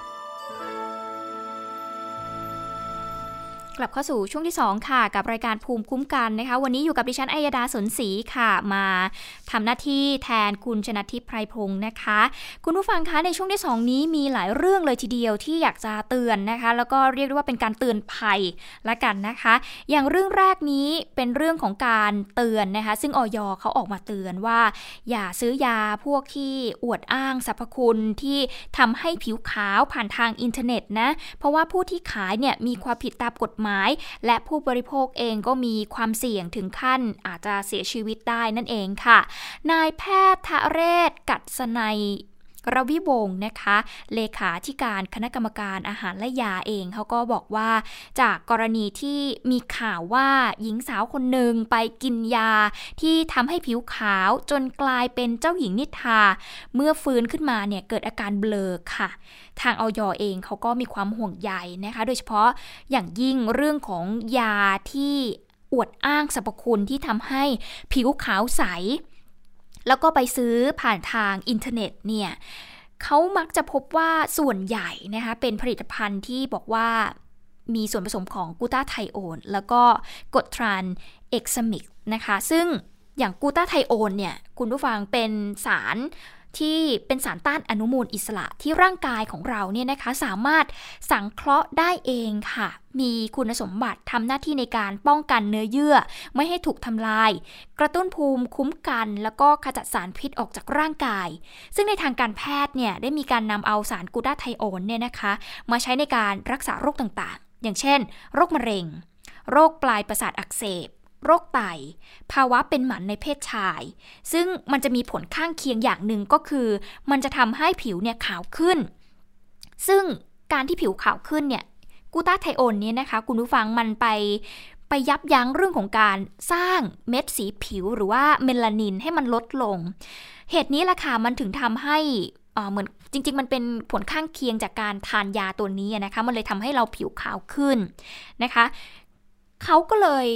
ลับเข้าสู่ช่วงที่ 2 ค่ะ กับรายการภูมิคุ้มกันนะคะ วันนี้อยู่กับดิฉันอัยดาสนศรีค่ะ มาทำหน้าที่แทนคุณชนะทิพย์ไพรพงศ์นะคะ คุณผู้ฟังคะในช่วงที่ 2 นี้มีหลายเรื่องเลยทีเดียวที่อยากจะเตือนนะคะ แล้วก็เรียกได้ว่าเป็นการเตือนภัยละกันนะคะ อย่างเรื่องแรกนี้เป็นเรื่องของการเตือนนะคะ ซึ่งออยเขาออกมาเตือนว่า อย่าซื้อยาพวกที่อวดอ้างสรรพคุณที่ทำให้ผิวขาวผ่านทางอินเทอร์เน็ตนะ เพราะว่าผู้ที่ขายเนี่ยมีความผิดตามกฎหมายและผู้บริโภคเองก็มีความเสี่ยงถึงขั้นอาจจะเสียชีวิตได้นั่นเองค่ะ นายแพทย์ทะเรศกัดสนัย รวิวงศ์นะคะ เลขาธิการคณะกรรมการอาหารและยาเองเขาก็บอกว่าจากกรณีที่มีข่าวว่าหญิงสาวคนหนึ่งไปกินยา ที่ทำให้ผิวขาวจนกลายเป็นเจ้าหญิงนิทา เมื่อฟื้นขึ้นมาเนี่ยเกิดอาการเบลอค่ะ ทางออยเองเขาก็มีความห่วงใยนะคะ โดยเฉพาะอย่างยิ่งเรื่องของยาที่อวดอ้างสรรพคุณที่ทำให้ผิวขาวใส แล้วก็ไปซื้อผ่านทางอินเทอร์เน็ตเนี่ยเขามักจะพบว่าส่วนใหญ่นะคะเป็นผลิตภัณฑ์ที่บอกว่ามีส่วนผสมของกูต้าไทโอนแล้วก็กดทรานเอกซมิกนะคะ ซึ่งอย่างกูต้าไทโอนเนี่ย คุณผู้ฟังเป็นสาร ที่เป็นสารต้านอนุมูลอิสระที่ร่างกายของเราเนี่ยนะคะสามารถสังเคราะห์ได้เองค่ะ มีคุณสมบัติทำหน้าที่ในการป้องกันเนื้อเยื่อ ไม่ให้ถูกทำลาย กระตุ้นภูมิคุ้มกัน แล้วก็ขจัดสารพิษออกจากร่างกาย ซึ่งในทางการแพทย์เนี่ยได้มีการนำเอาสารกูดาไทโอนเนี่ยนะคะมาใช้ในการรักษาโรคต่างๆ อย่างเช่น โรคมะเร็ง โรคปลายประสาทอักเสบ โรคไต ภาวะเป็นหมันในเพศชาย ซึ่งมันจะมีผลข้างเคียงอย่างหนึ่งก็คือ มันจะทำให้ผิวเนี่ยขาวขึ้น ซึ่งการที่ผิวขาวขึ้นเนี่ยกูตาไทโอนเนี่ยนะคะ คุณผู้ฟังมันไปไปยับยั้งเรื่องของการสร้างเม็ดสีผิวหรือว่าเมลานินให้มันลดลง เหตุนี้แหละค่ะมันถึงทำให้เหมือนจริง ๆ มันเป็นผลข้างเคียงจากการทานยาตัวนี้นะคะ มันเลยทำให้เราผิวขาวขึ้นนะคะ เขาก็เลย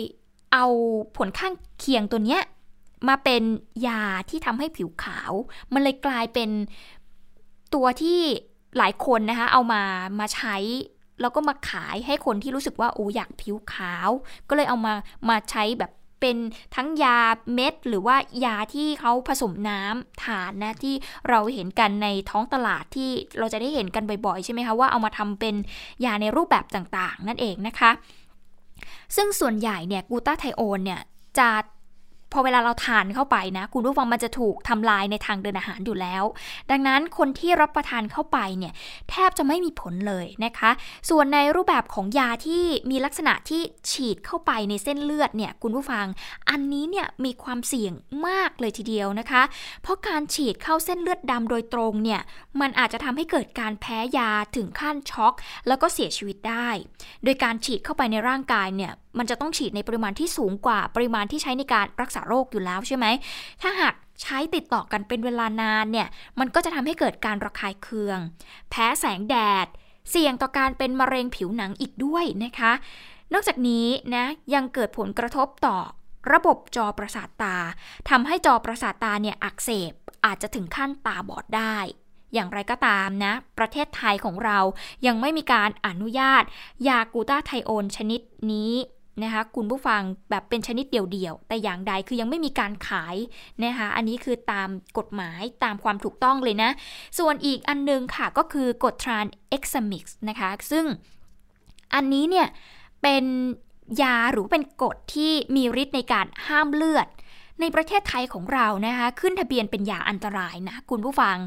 เอาผลข้างเคียงตัวเนี้ยมาเป็นยาที่ทำให้ผิวขาว มันเลยกลายเป็นตัวที่หลายคนนะคะเอามามาใช้ แล้วก็มาขายให้คนที่รู้สึกว่าโอ้อยากผิวขาว ก็เลยเอามามาใช้แบบเป็นทั้งยาเม็ด หรือว่ายาที่เขาผสมน้ำทานนะที่เราเห็นกันในท้องตลาดที่เราจะได้เห็นกันบ่อยๆ ใช่ไหมคะว่าเอามาทำเป็นยาในรูปแบบต่างๆ นั่นเองนะคะ ซึ่งส่วนใหญ่เนี่ยกูตาไทโอนเนี่ยจะ พอเวลาเราทานเข้าไปนะ คุณผู้ฟังมันจะถูกทำลายในทางเดินอาหารอยู่แล้ว ดังนั้นคนที่รับประทานเข้าไปเนี่ยแทบจะไม่มีผลเลยนะคะ ส่วนในรูปแบบของยาที่มีลักษณะที่ฉีดเข้าไปในเส้นเลือดเนี่ยคุณผู้ฟัง อันนี้เนี่ยมีความเสี่ยงมากเลยทีเดียวนะคะ เพราะการฉีดเข้าเส้นเลือดดำโดยตรงเนี่ยมันอาจจะทำให้เกิดการแพ้ยาถึงขั้นช็อก แล้วก็เสียชีวิตได้ โดยการฉีดเข้าไปในร่างกายเนี่ย มันจะต้องฉีดในปริมาณที่สูงกว่าปริมาณที่ใช้ในการรักษาโรคอยู่แล้วใช่ไหม ถ้าหากใช้ติดต่อกันเป็นเวลานานเนี่ย มันก็จะทำให้เกิดการระคายเคือง แพ้แสงแดด เสี่ยงต่อการเป็นมะเร็งผิวหนังอีกด้วยนะคะ นอกจากนี้นะยังเกิดผลกระทบต่อระบบจอประสาทตาทำให้จอประสาทตาเนี่ยอักเสบอาจจะถึงขั้นตาบอดได้ อย่างไรก็ตามนะ ประเทศไทยของเรายังไม่มีการอนุญาต ยากูตาไทโอนชนิดนี้ นะคะคุณผู้ฟังแบบเป็นชนิดเดี่ยวๆ แต่อย่างใดคือยังไม่มีการขายนะคะอันนี้คือตามกฎหมายตามความถูกต้องเลยนะ ส่วนอีกอันนึงค่ะก็คือกฎทรานเอ็กซ์มิกส์นะคะ ซึ่งอันนี้เนี่ยเป็นยาหรือเป็นกฎที่มีฤทธิ์ในการห้ามเลือด ในประเทศไทยของเรานะคะขึ้นทะเบียนเป็นยาอันตรายนะคุณผู้ฟัง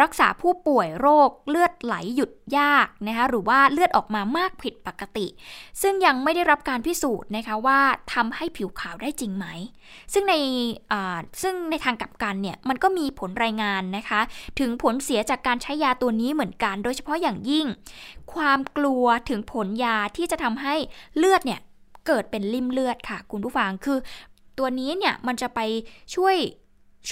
รักษาผู้ป่วยโรคเลือดไหลหยุดยากนะคะหรือว่าเลือดออกมามากผิดปกติ ซึ่งยังไม่ได้รับการพิสูจน์นะคะว่าทำให้ผิวขาวได้จริงไหม ซึ่งในซึ่งในทางกลับกันเนี่ยมันก็มีผลรายงานนะคะ ถึงผลเสียจากการใช้ยาตัวนี้เหมือนกัน โดยเฉพาะอย่างยิ่ง ความกลัวถึงผลยาที่จะทำให้เลือดเนี่ยเกิดเป็นริ่มเลือดค่ะ คุณผู้ฟังคือ ตัวนี้เนี่ยมันจะไปช่วย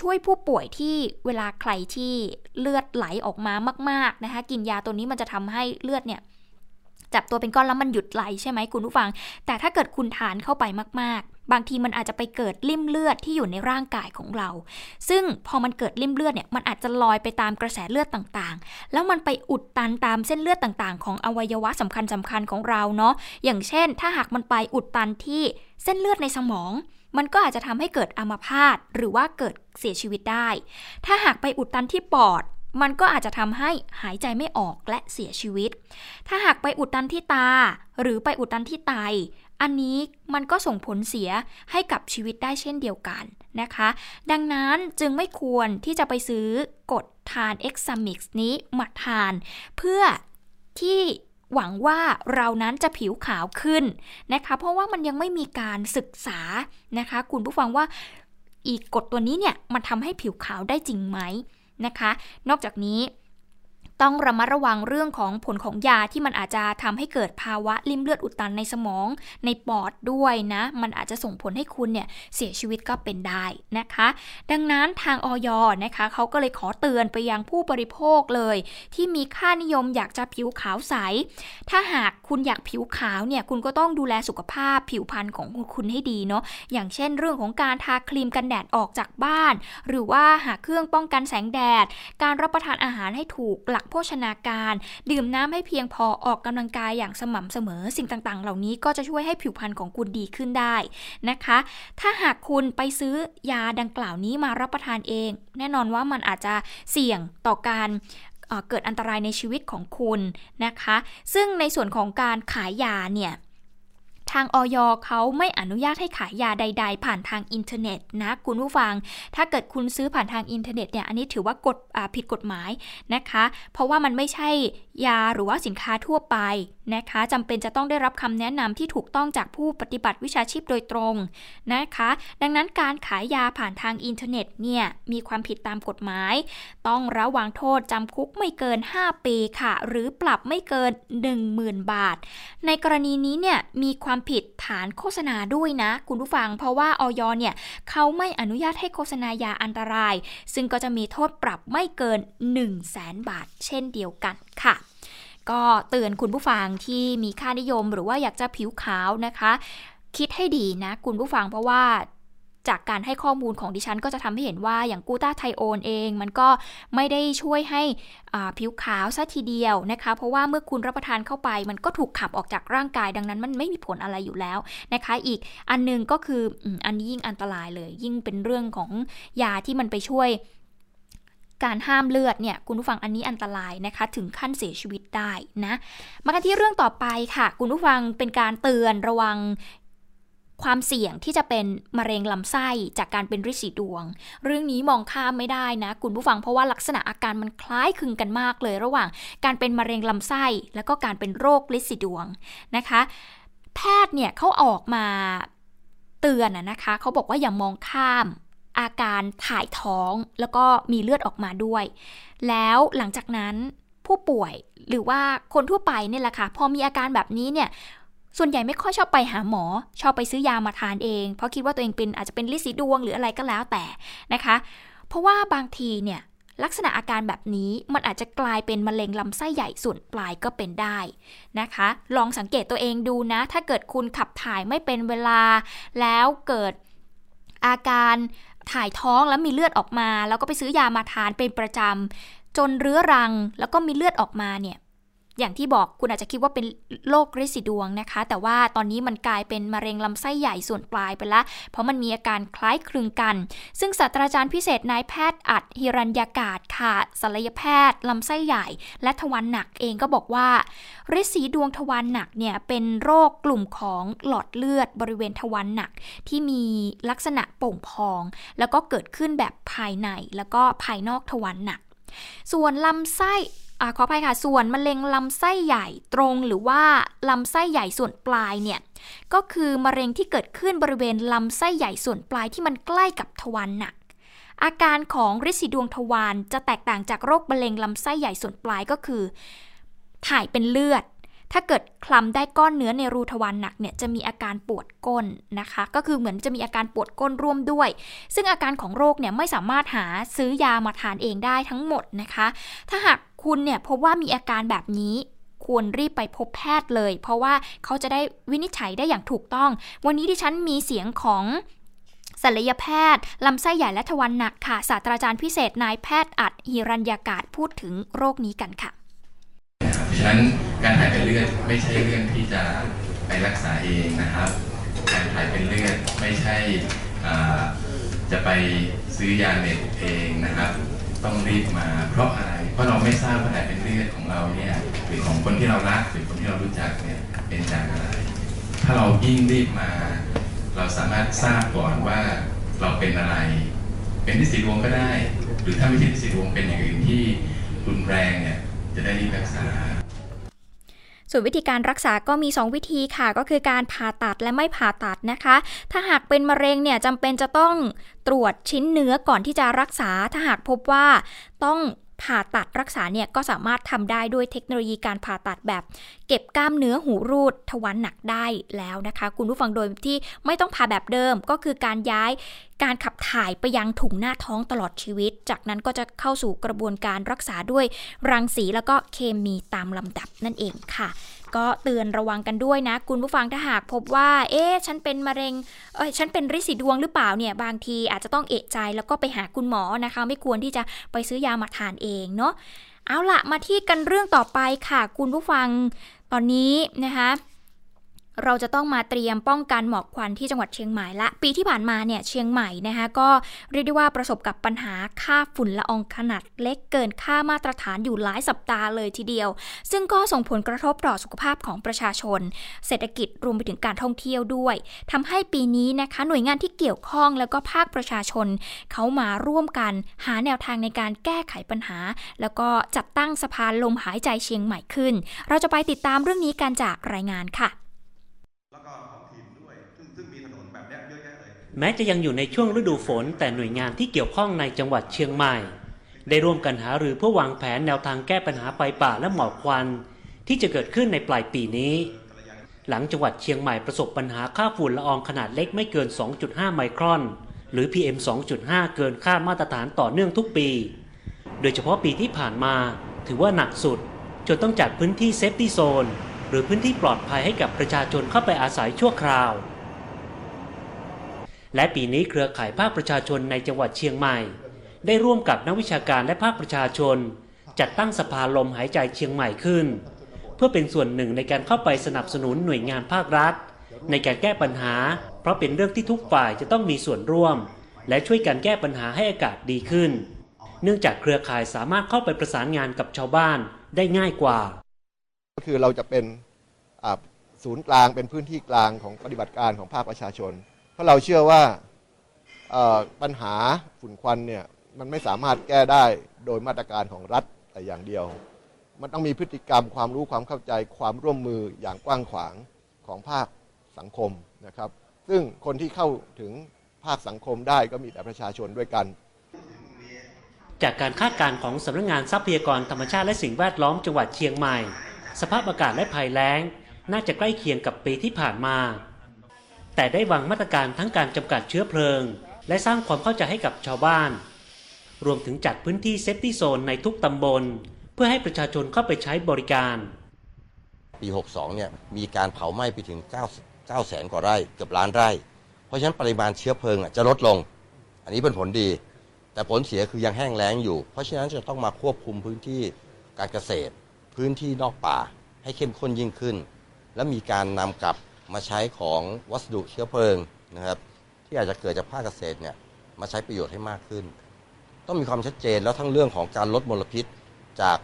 ช่วยผู้ป่วยที่เวลาใครที่เลือดไหลออกมามาก ๆนะคะ กินยาตัวนี้มันจะทำให้เลือดเนี่ยจับตัวเป็นก้อนแล้วมันหยุดไหลใช่ไหมคุณผู้ฟัง แต่ถ้าเกิดคุณทานเข้าไปมาก ๆ บางทีมันอาจจะไปเกิดริ่มเลือดที่อยู่ในร่างกายของเรา ซึ่งพอมันเกิดริ่มเลือดเนี่ยมันอาจจะลอยไปตามกระแสเลือดต่างๆ แล้วมันไปอุดตันตามเส้นเลือดต่างๆ ของอวัยวะสำคัญสำคัญของเราเนาะ อย่างเช่น ถ้าหากมันไปอุดตันที่เส้นเลือดในสมอง มันก็อาจจะทำให้เกิดอัมาพาตหรือว่าเกิดเสียชีวิตได้ ถ้าหากไปอุดตันที่ปอด มันก็อาจจะทำให้หายใจไม่ออกและเสียชีวิต ถ้าหากไปอุดตันที่ตา หรือไปอุดตันที่ไต อันนี้มันก็ส่งผลเสียให้กับชีวิตได้เช่นเดียวกันนะคะ ดังนั้นจึงไม่ควรที่จะไปซื้อกดทาน e x a m i x นี้มาทาน เพื่อที่ หวังว่าเรานั้นจะผิวขาวขึ้นนะคะ เพราะว่ามันยังไม่มีการศึกษานะคะ คุณผู้ฟังว่าอีกกฎตัวนี้เนี่ยมันทำให้ผิวขาวได้จริงไหมนะคะ นอกจากนี้ ต้องระมัดระวังเรื่องของผลของยาที่มันอาจจะทำให้เกิดภาวะลิ่มเลือดอุดตันในสมอง ในปอดด้วยนะ มันอาจจะส่งผลให้คุณเนี่ยเสียชีวิตก็เป็นได้นะคะ ดังนั้นทางออยนะคะเขาก็เลยขอเตือนไปยังผู้บริโภคเลย ที่มีค่านิยมอยากจะผิวขาวใส ถ้าหากคุณอยากผิวขาวเนี่ยคุณก็ต้องดูแลสุขภาพผิวพรรณของคุณให้ดีเนาะอย่างเช่นเรื่องของการทาครีมกันแดดออกจากบ้าน หรือว่าหาเครื่องป้องกันแสงแดด การรับประทานอาหารให้ถูกหลักโภชนาการ ดื่มน้ำให้เพียงพอออกกำลังกายอย่างสม่ำเสมอ สิ่งต่างๆ เหล่านี้ก็จะช่วยให้ผิวพรรณของคุณดีขึ้นได้นะคะ ถ้าหากคุณไปซื้อยาดังกล่าวนี้มารับประทานเอง แน่นอนว่ามันอาจจะเสี่ยงต่อการเกิดอันตรายในชีวิตของคุณนะคะ ซึ่งในส่วนของการขายยาเนี่ยทางอย. เขาไม่อนุญาตให้ขายยาใด ๆ ผ่านทางอินเทอร์เน็ตนะคุณผู้ฟัง ถ้าเกิดคุณซื้อผ่านทางอินเทอร์เน็ตเนี่ยอันนี้ถือว่ากฎผิดกฎหมายนะคะ เพราะว่ามันไม่ใช่ยาหรือว่าสินค้าทั่วไป นะคะจำเป็นจะต้องได้รับคำแนะนำที่ถูกต้องจากผู้ปฏิบัติวิชาชีพโดยตรงนะคะ ดังนั้นการขายยาผ่านทางอินเทอร์เน็ตเนี่ยมีความผิดตามกฎหมาย ต้องระวังโทษจำคุกไม่เกิน 5 ปีค่ะ หรือปรับไม่เกิน 10,000 บาท ในกรณีนี้เนี่ยมีความผิดฐานโฆษณาด้วยนะ คุณผู้ฟังเพราะว่าออยเนี่ยเขาไม่อนุญาตให้โฆษณายาอันตราย ซึ่งก็จะมีโทษปรับไม่เกิน 1 0 0 0 0แสนบาท เช่นเดียวกันค่ะ ก็เตือนคุณผู้ฟังที่มีค่านิยมหรือว่าอยากจะผิวขาวนะคะ คิดให้ดีนะ คุณผู้ฟังเพราะว่าจากการให้ข้อมูลของดิฉันก็จะทำให้เห็นว่าอย่างกูต้าไทโอนเอง มันก็ไม่ได้ช่วยให้ผิวขาวซะทีเดียวนะคะ เพราะว่าเมื่อคุณรับประทานเข้าไป มันก็ถูกขับออกจากร่างกายดังนั้น มันไม่มีผลอะไรอยู่แล้วนะคะ อีกอันนึงก็คืออันนี้ยิ่งอันตรายเลย ยิ่งเป็นเรื่องของยาที่มันไปช่วย การห้ามเลือดเนี่ยคุณผู้ฟังอันนี้อันตรายนะคะ ถึงขั้นเสียชีวิตได้นะ มากันที่เรื่องต่อไปค่ะ คุณผู้ฟังเป็นการเตือนระวังความเสี่ยงที่จะเป็นมะเร็งลำไส้จากการเป็นริดสีดวง เรื่องนี้มองข้ามไม่ได้นะ คุณผู้ฟังเพราะว่าลักษณะอาการมันคล้ายคลึงกันมากเลย ระหว่างการเป็นมะเร็งลำไส้ แล้วก็การเป็นโรคริดสีดวงนะคะ แพทย์เนี่ยเขาออกมาเตือนนะคะเขาบอกว่าอย่ามองข้าม อาการถ่ายท้องแล้วก็มีเลือดออกมาด้วย แล้วหลังจากนั้นผู้ป่วยหรือว่าคนทั่วไปเนี่ยแหละค่ะ พอมีอาการแบบนี้เนี่ยส่วนใหญ่ไม่ค่อยชอบไปหาหมอ ชอบไปซื้อยามาทานเอง เพราะคิดว่าตัวเองเป็นอาจจะเป็นลิสีดวงหรืออะไรก็แล้วแต่นะคะ เพราะว่าบางทีเนี่ยลักษณะอาการแบบนี้มันอาจจะกลายเป็นมะเร็งลำไส้ใหญ่ส่วนปลายก็เป็นได้นะคะ ลองสังเกตตัวเองดูนะ ถ้าเกิดคุณขับถ่ายไม่เป็นเวลา แล้วเกิดอาการ ถ่ายท้องแล้วมีเลือดออกมา แล้วก็ไปซื้อยามาทานเป็นประจำจนเรื้อรัง แล้วก็มีเลือดออกมาเนี่ย อย่างที่บอกคุณอาจจะคิดว่าเป็นโรคริสิดวงนะคะ แต่ว่าตอนนี้มันกลายเป็นมะเร็งลำไส้ใหญ่ส่วนปลายไปละ เพราะมันมีอาการคล้ายคลึงกัน ซึ่งศาสตราจารย์พิเศษนายแพทย์อัดฮิรัญยากาศค่ะศัลยแพทย์ลำไส้ใหญ่ และทวารหนักเองก็บอกว่าริสีดวงทวารหนักเนี่ยเป็นโรคกลุ่มของหลอดเลือดบริเวณทวารหนัก ที่มีลักษณะโป่งพอง แล้วก็เกิดขึ้นแบบภายในแล้วก็ภายนอกทวารหนัก ส่วนลำไส้ อขออภัยค่ะ ส่วนมะเร็งลำไส้ใหญ่ตรงหรือว่าลำไส้ใหญ่ส่วนปลายเนี่ยก็คือมะเร็งที่เกิดขึ้นบริเวณลำไส้ใหญ่ส่วนปลายที่มันใกล้กับทวารหนัก อาการของริดสีดวงทวารจะแตกต่างจากโรคมะเร็งลำไส้ใหญ่ส่วนปลายก็คือ ถ่ายเป็นเลือด ถ้าเกิดคลำได้ก้อนเนื้อในรูทวารหนักเนี่ยจะมีอาการปวดก้นนะคะ ก็คือเหมือนจะมีอาการปวดก้นร่วมด้วย ซึ่งอาการของโรคเนี่ยไม่สามารถหาซื้อยามาทานเองได้ทั้งหมดนะคะ ถ้าหากคุณเนี่ยพบว่ามีอาการแบบนี้ควรรีบไปพบแพทย์เลย เพราะว่าเขาจะได้วินิจฉัยได้อย่างถูกต้อง วันนี้ดิฉันมีเสียงของศัลยแพทย์ ลำไส้ใหญ่และทวารหนักค่ะ ศาสตราจารย์พิเศษนายแพทย์อัดหิรัญญากาศพูดถึงโรคนี้กันค่ะ ฉะนั้นการถ่ายเป็นเลือดไม่ใช่เรื่องที่จะไปรักษาเองนะครับ การถ่ายเป็นเลือดไม่ใช่จะไปซื้อยาเน็ตเองนะครับ ต้องรีบมาเพราะอะไร เพราะเราไม่ทราบว่าถ่ายเป็นเลือดของเราเนี่ยหรือของคนที่เรารักหรือคนที่เรารู้จักเนี่ยเป็นจากอะไร ถ้าเรายิ่งรีบมา เราสามารถทราบก่อนว่าเราเป็นอะไร เป็นที่สีดวงก็ได้ หรือถ้าไม่ใช่ที่สีดวงเป็นอย่างอื่นที่รุนแรงเนี่ยจะได้รีบรักษา ส่วนวิธีการรักษาก็มี 2 วิธีค่ะ ก็คือการผ่าตัดและไม่ผ่าตัดนะคะ ถ้าหากเป็นมะเร็งเนี่ยจำเป็นจะต้องตรวจชิ้นเนื้อก่อนที่จะรักษา ถ้าหากพบว่าต้อง ผ่าตัดรักษาเนี่ยก็สามารถทำได้ด้วยเทคโนโลยีการผ่าตัดแบบ เก็บกล้ามเนื้อหูรูดทวารหนักได้แล้วนะคะ คุณผู้ฟังโดยที่ไม่ต้องผ่าแบบเดิมก็คือการย้ายการขับถ่ายไปยังถุงหน้าท้องตลอดชีวิต จากนั้นก็จะเข้าสู่กระบวนการรักษาด้วยรังสีแล้วก็เคมีตามลำดับนั่นเองค่ะ ก็เตือนระวังกันด้วยนะ คุณผู้ฟังถ้าหากพบว่า เอ๊ะฉันเป็นมะเร็งเอ้ยฉันเป็นริสีดวงหรือเปล่าเนี่ย บางทีอาจจะต้องเอะใจแล้วก็ไปหาคุณหมอนะคะ ไม่ควรที่จะไปซื้อยามาทานเองเนาะเอาละมาที่กันเรื่องต่อไปค่ะ คุณผู้ฟังตอนนี้นะคะ เราจะต้องมาเตรียมป้องกันหมอกควันที่จังหวัดเชียงใหม่ละ ปีที่ผ่านมาเนี่ยเชียงใหม่นะคะก็เรียกได้ว่าประสบกับปัญหาค่าฝุ่นละอองขนาดเล็กเกินค่ามาตรฐานอยู่หลายสัปดาห์เลยทีเดียว ซึ่งก็ส่งผลกระทบต่อสุขภาพของประชาชน เศรษฐกิจรวมไปถึงการท่องเที่ยวด้วยทำให้ปีนี้นะคะหน่วยงานที่เกี่ยวข้องแล้วก็ภาคประชาชน เขามาร่วมกันหาแนวทางในการแก้ไขปัญหา แล้วก็จัดตั้งสะพานลมหายใจเชียงใหม่ขึ้น เราจะไปติดตามเรื่องนี้กันจากรายงานค่ะ แม้จะยังอยู่ในช่วงฤดูฝน แต่หน่วยงานที่เกี่ยวข้องในจังหวัดเชียงใหม่ ได้ร่วมกันหารือเพื่อวางแผนแนวทางแก้ปัญหาไฟป่าและหมอกควัน ที่จะเกิดขึ้นในปลายปีนี้ หลังจังหวัดเชียงใหม่ประสบปัญหาค่าฝุ่นละอองขนาดเล็กไม่เกิน 2.5 ไมครอน หรือ PM 2.5 เกินค่ามาตรฐานต่อเนื่องทุกปี โดยเฉพาะปีที่ผ่านมา ถือว่าหนักสุดจนต้องจัดพื้นที่เซฟตี้โซนหรือพื้นที่ปลอดภัยให้กับประชาชนเข้าไปอาศัยชั่วคราว และปีนี้เครือข่ายภาคประชาชนในจังหวัดเชียงใหม่ ได้ร่วมกับนักวิชาการและภาคประชาชน จัดตั้งสภาลมหายใจเชียงใหม่ขึ้น เพื่อเป็นส่วนหนึ่งในการเข้าไปสนับสนุนหน่วยงานภาครัฐ ในการแก้ปัญหา เพราะเป็นเรื่องที่ทุกฝ่ายจะต้องมีส่วนร่วม และช่วยกันแก้ปัญหาให้อากาศดีขึ้น เนื่องจากเครือข่ายสามารถเข้าไปประสานงานกับชาวบ้านได้ง่ายกว่า ก็คือเราจะเป็นศูนย์กลางเป็นพื้นที่กลางของปฏิบัติการของภาคประชาชน เพราะเราเชื่อว่าปัญหาฝุ่นควันเนี่ยมันไม่สามารถแก้ได้โดยมาตรการของรัฐแต่อย่างเดียว มันต้องมีพฤติกรรมความรู้ความเข้าใจความร่วมมืออย่างกว้างขวางของภาคสังคมนะครับ ซึ่งคนที่เข้าถึงภาคสังคมได้ก็มีแต่ประชาชนด้วยกัน จากการคาดการณ์ของสำนักงานทรัพยากรธรรมชาติและสิ่งแวดล้อมจังหวัดเชียงใหม่ สภาพอากาศและภัยแล้ง น่าจะใกล้เคียงกับปีที่ผ่านมา แต่ได้วางมาตรการทั้งการจำกัดเชื้อเพลิง และสร้างความเข้าใจให้กับชาวบ้าน รวมถึงจัดพื้นที่ safety zone ในทุกตำบล เพื่อให้ประชาชนเข้าไปใช้บริการ ปี 62 เนี่ยมีการเผาไหม้ไปถึง 9 9แสนกว่าไร่เกือบล้านไร่ เพราะฉะนั้นปริมาณเชื้อเพลิงจะลดลง อันนี้เป็นผลดี แต่ผลเสียคือยังแห้งแล้งอยู่ เพราะฉะนั้นจะต้องมาควบคุมพื้นที่การเกษตร พื้นที่นอกป่าให้เข้มข้นยิ่งขึ้น และมีการนำกลับ มาใช้ของวัสดุเชื้อเพลิงนะครับที่อาจจะเกิดจากภาคเกษตรเนี่ยมาใช้ประโยชน์ให้มากขึ้น ต้องมีความชัดเจนแล้วทั้งเรื่องของการลดมลพิษจาก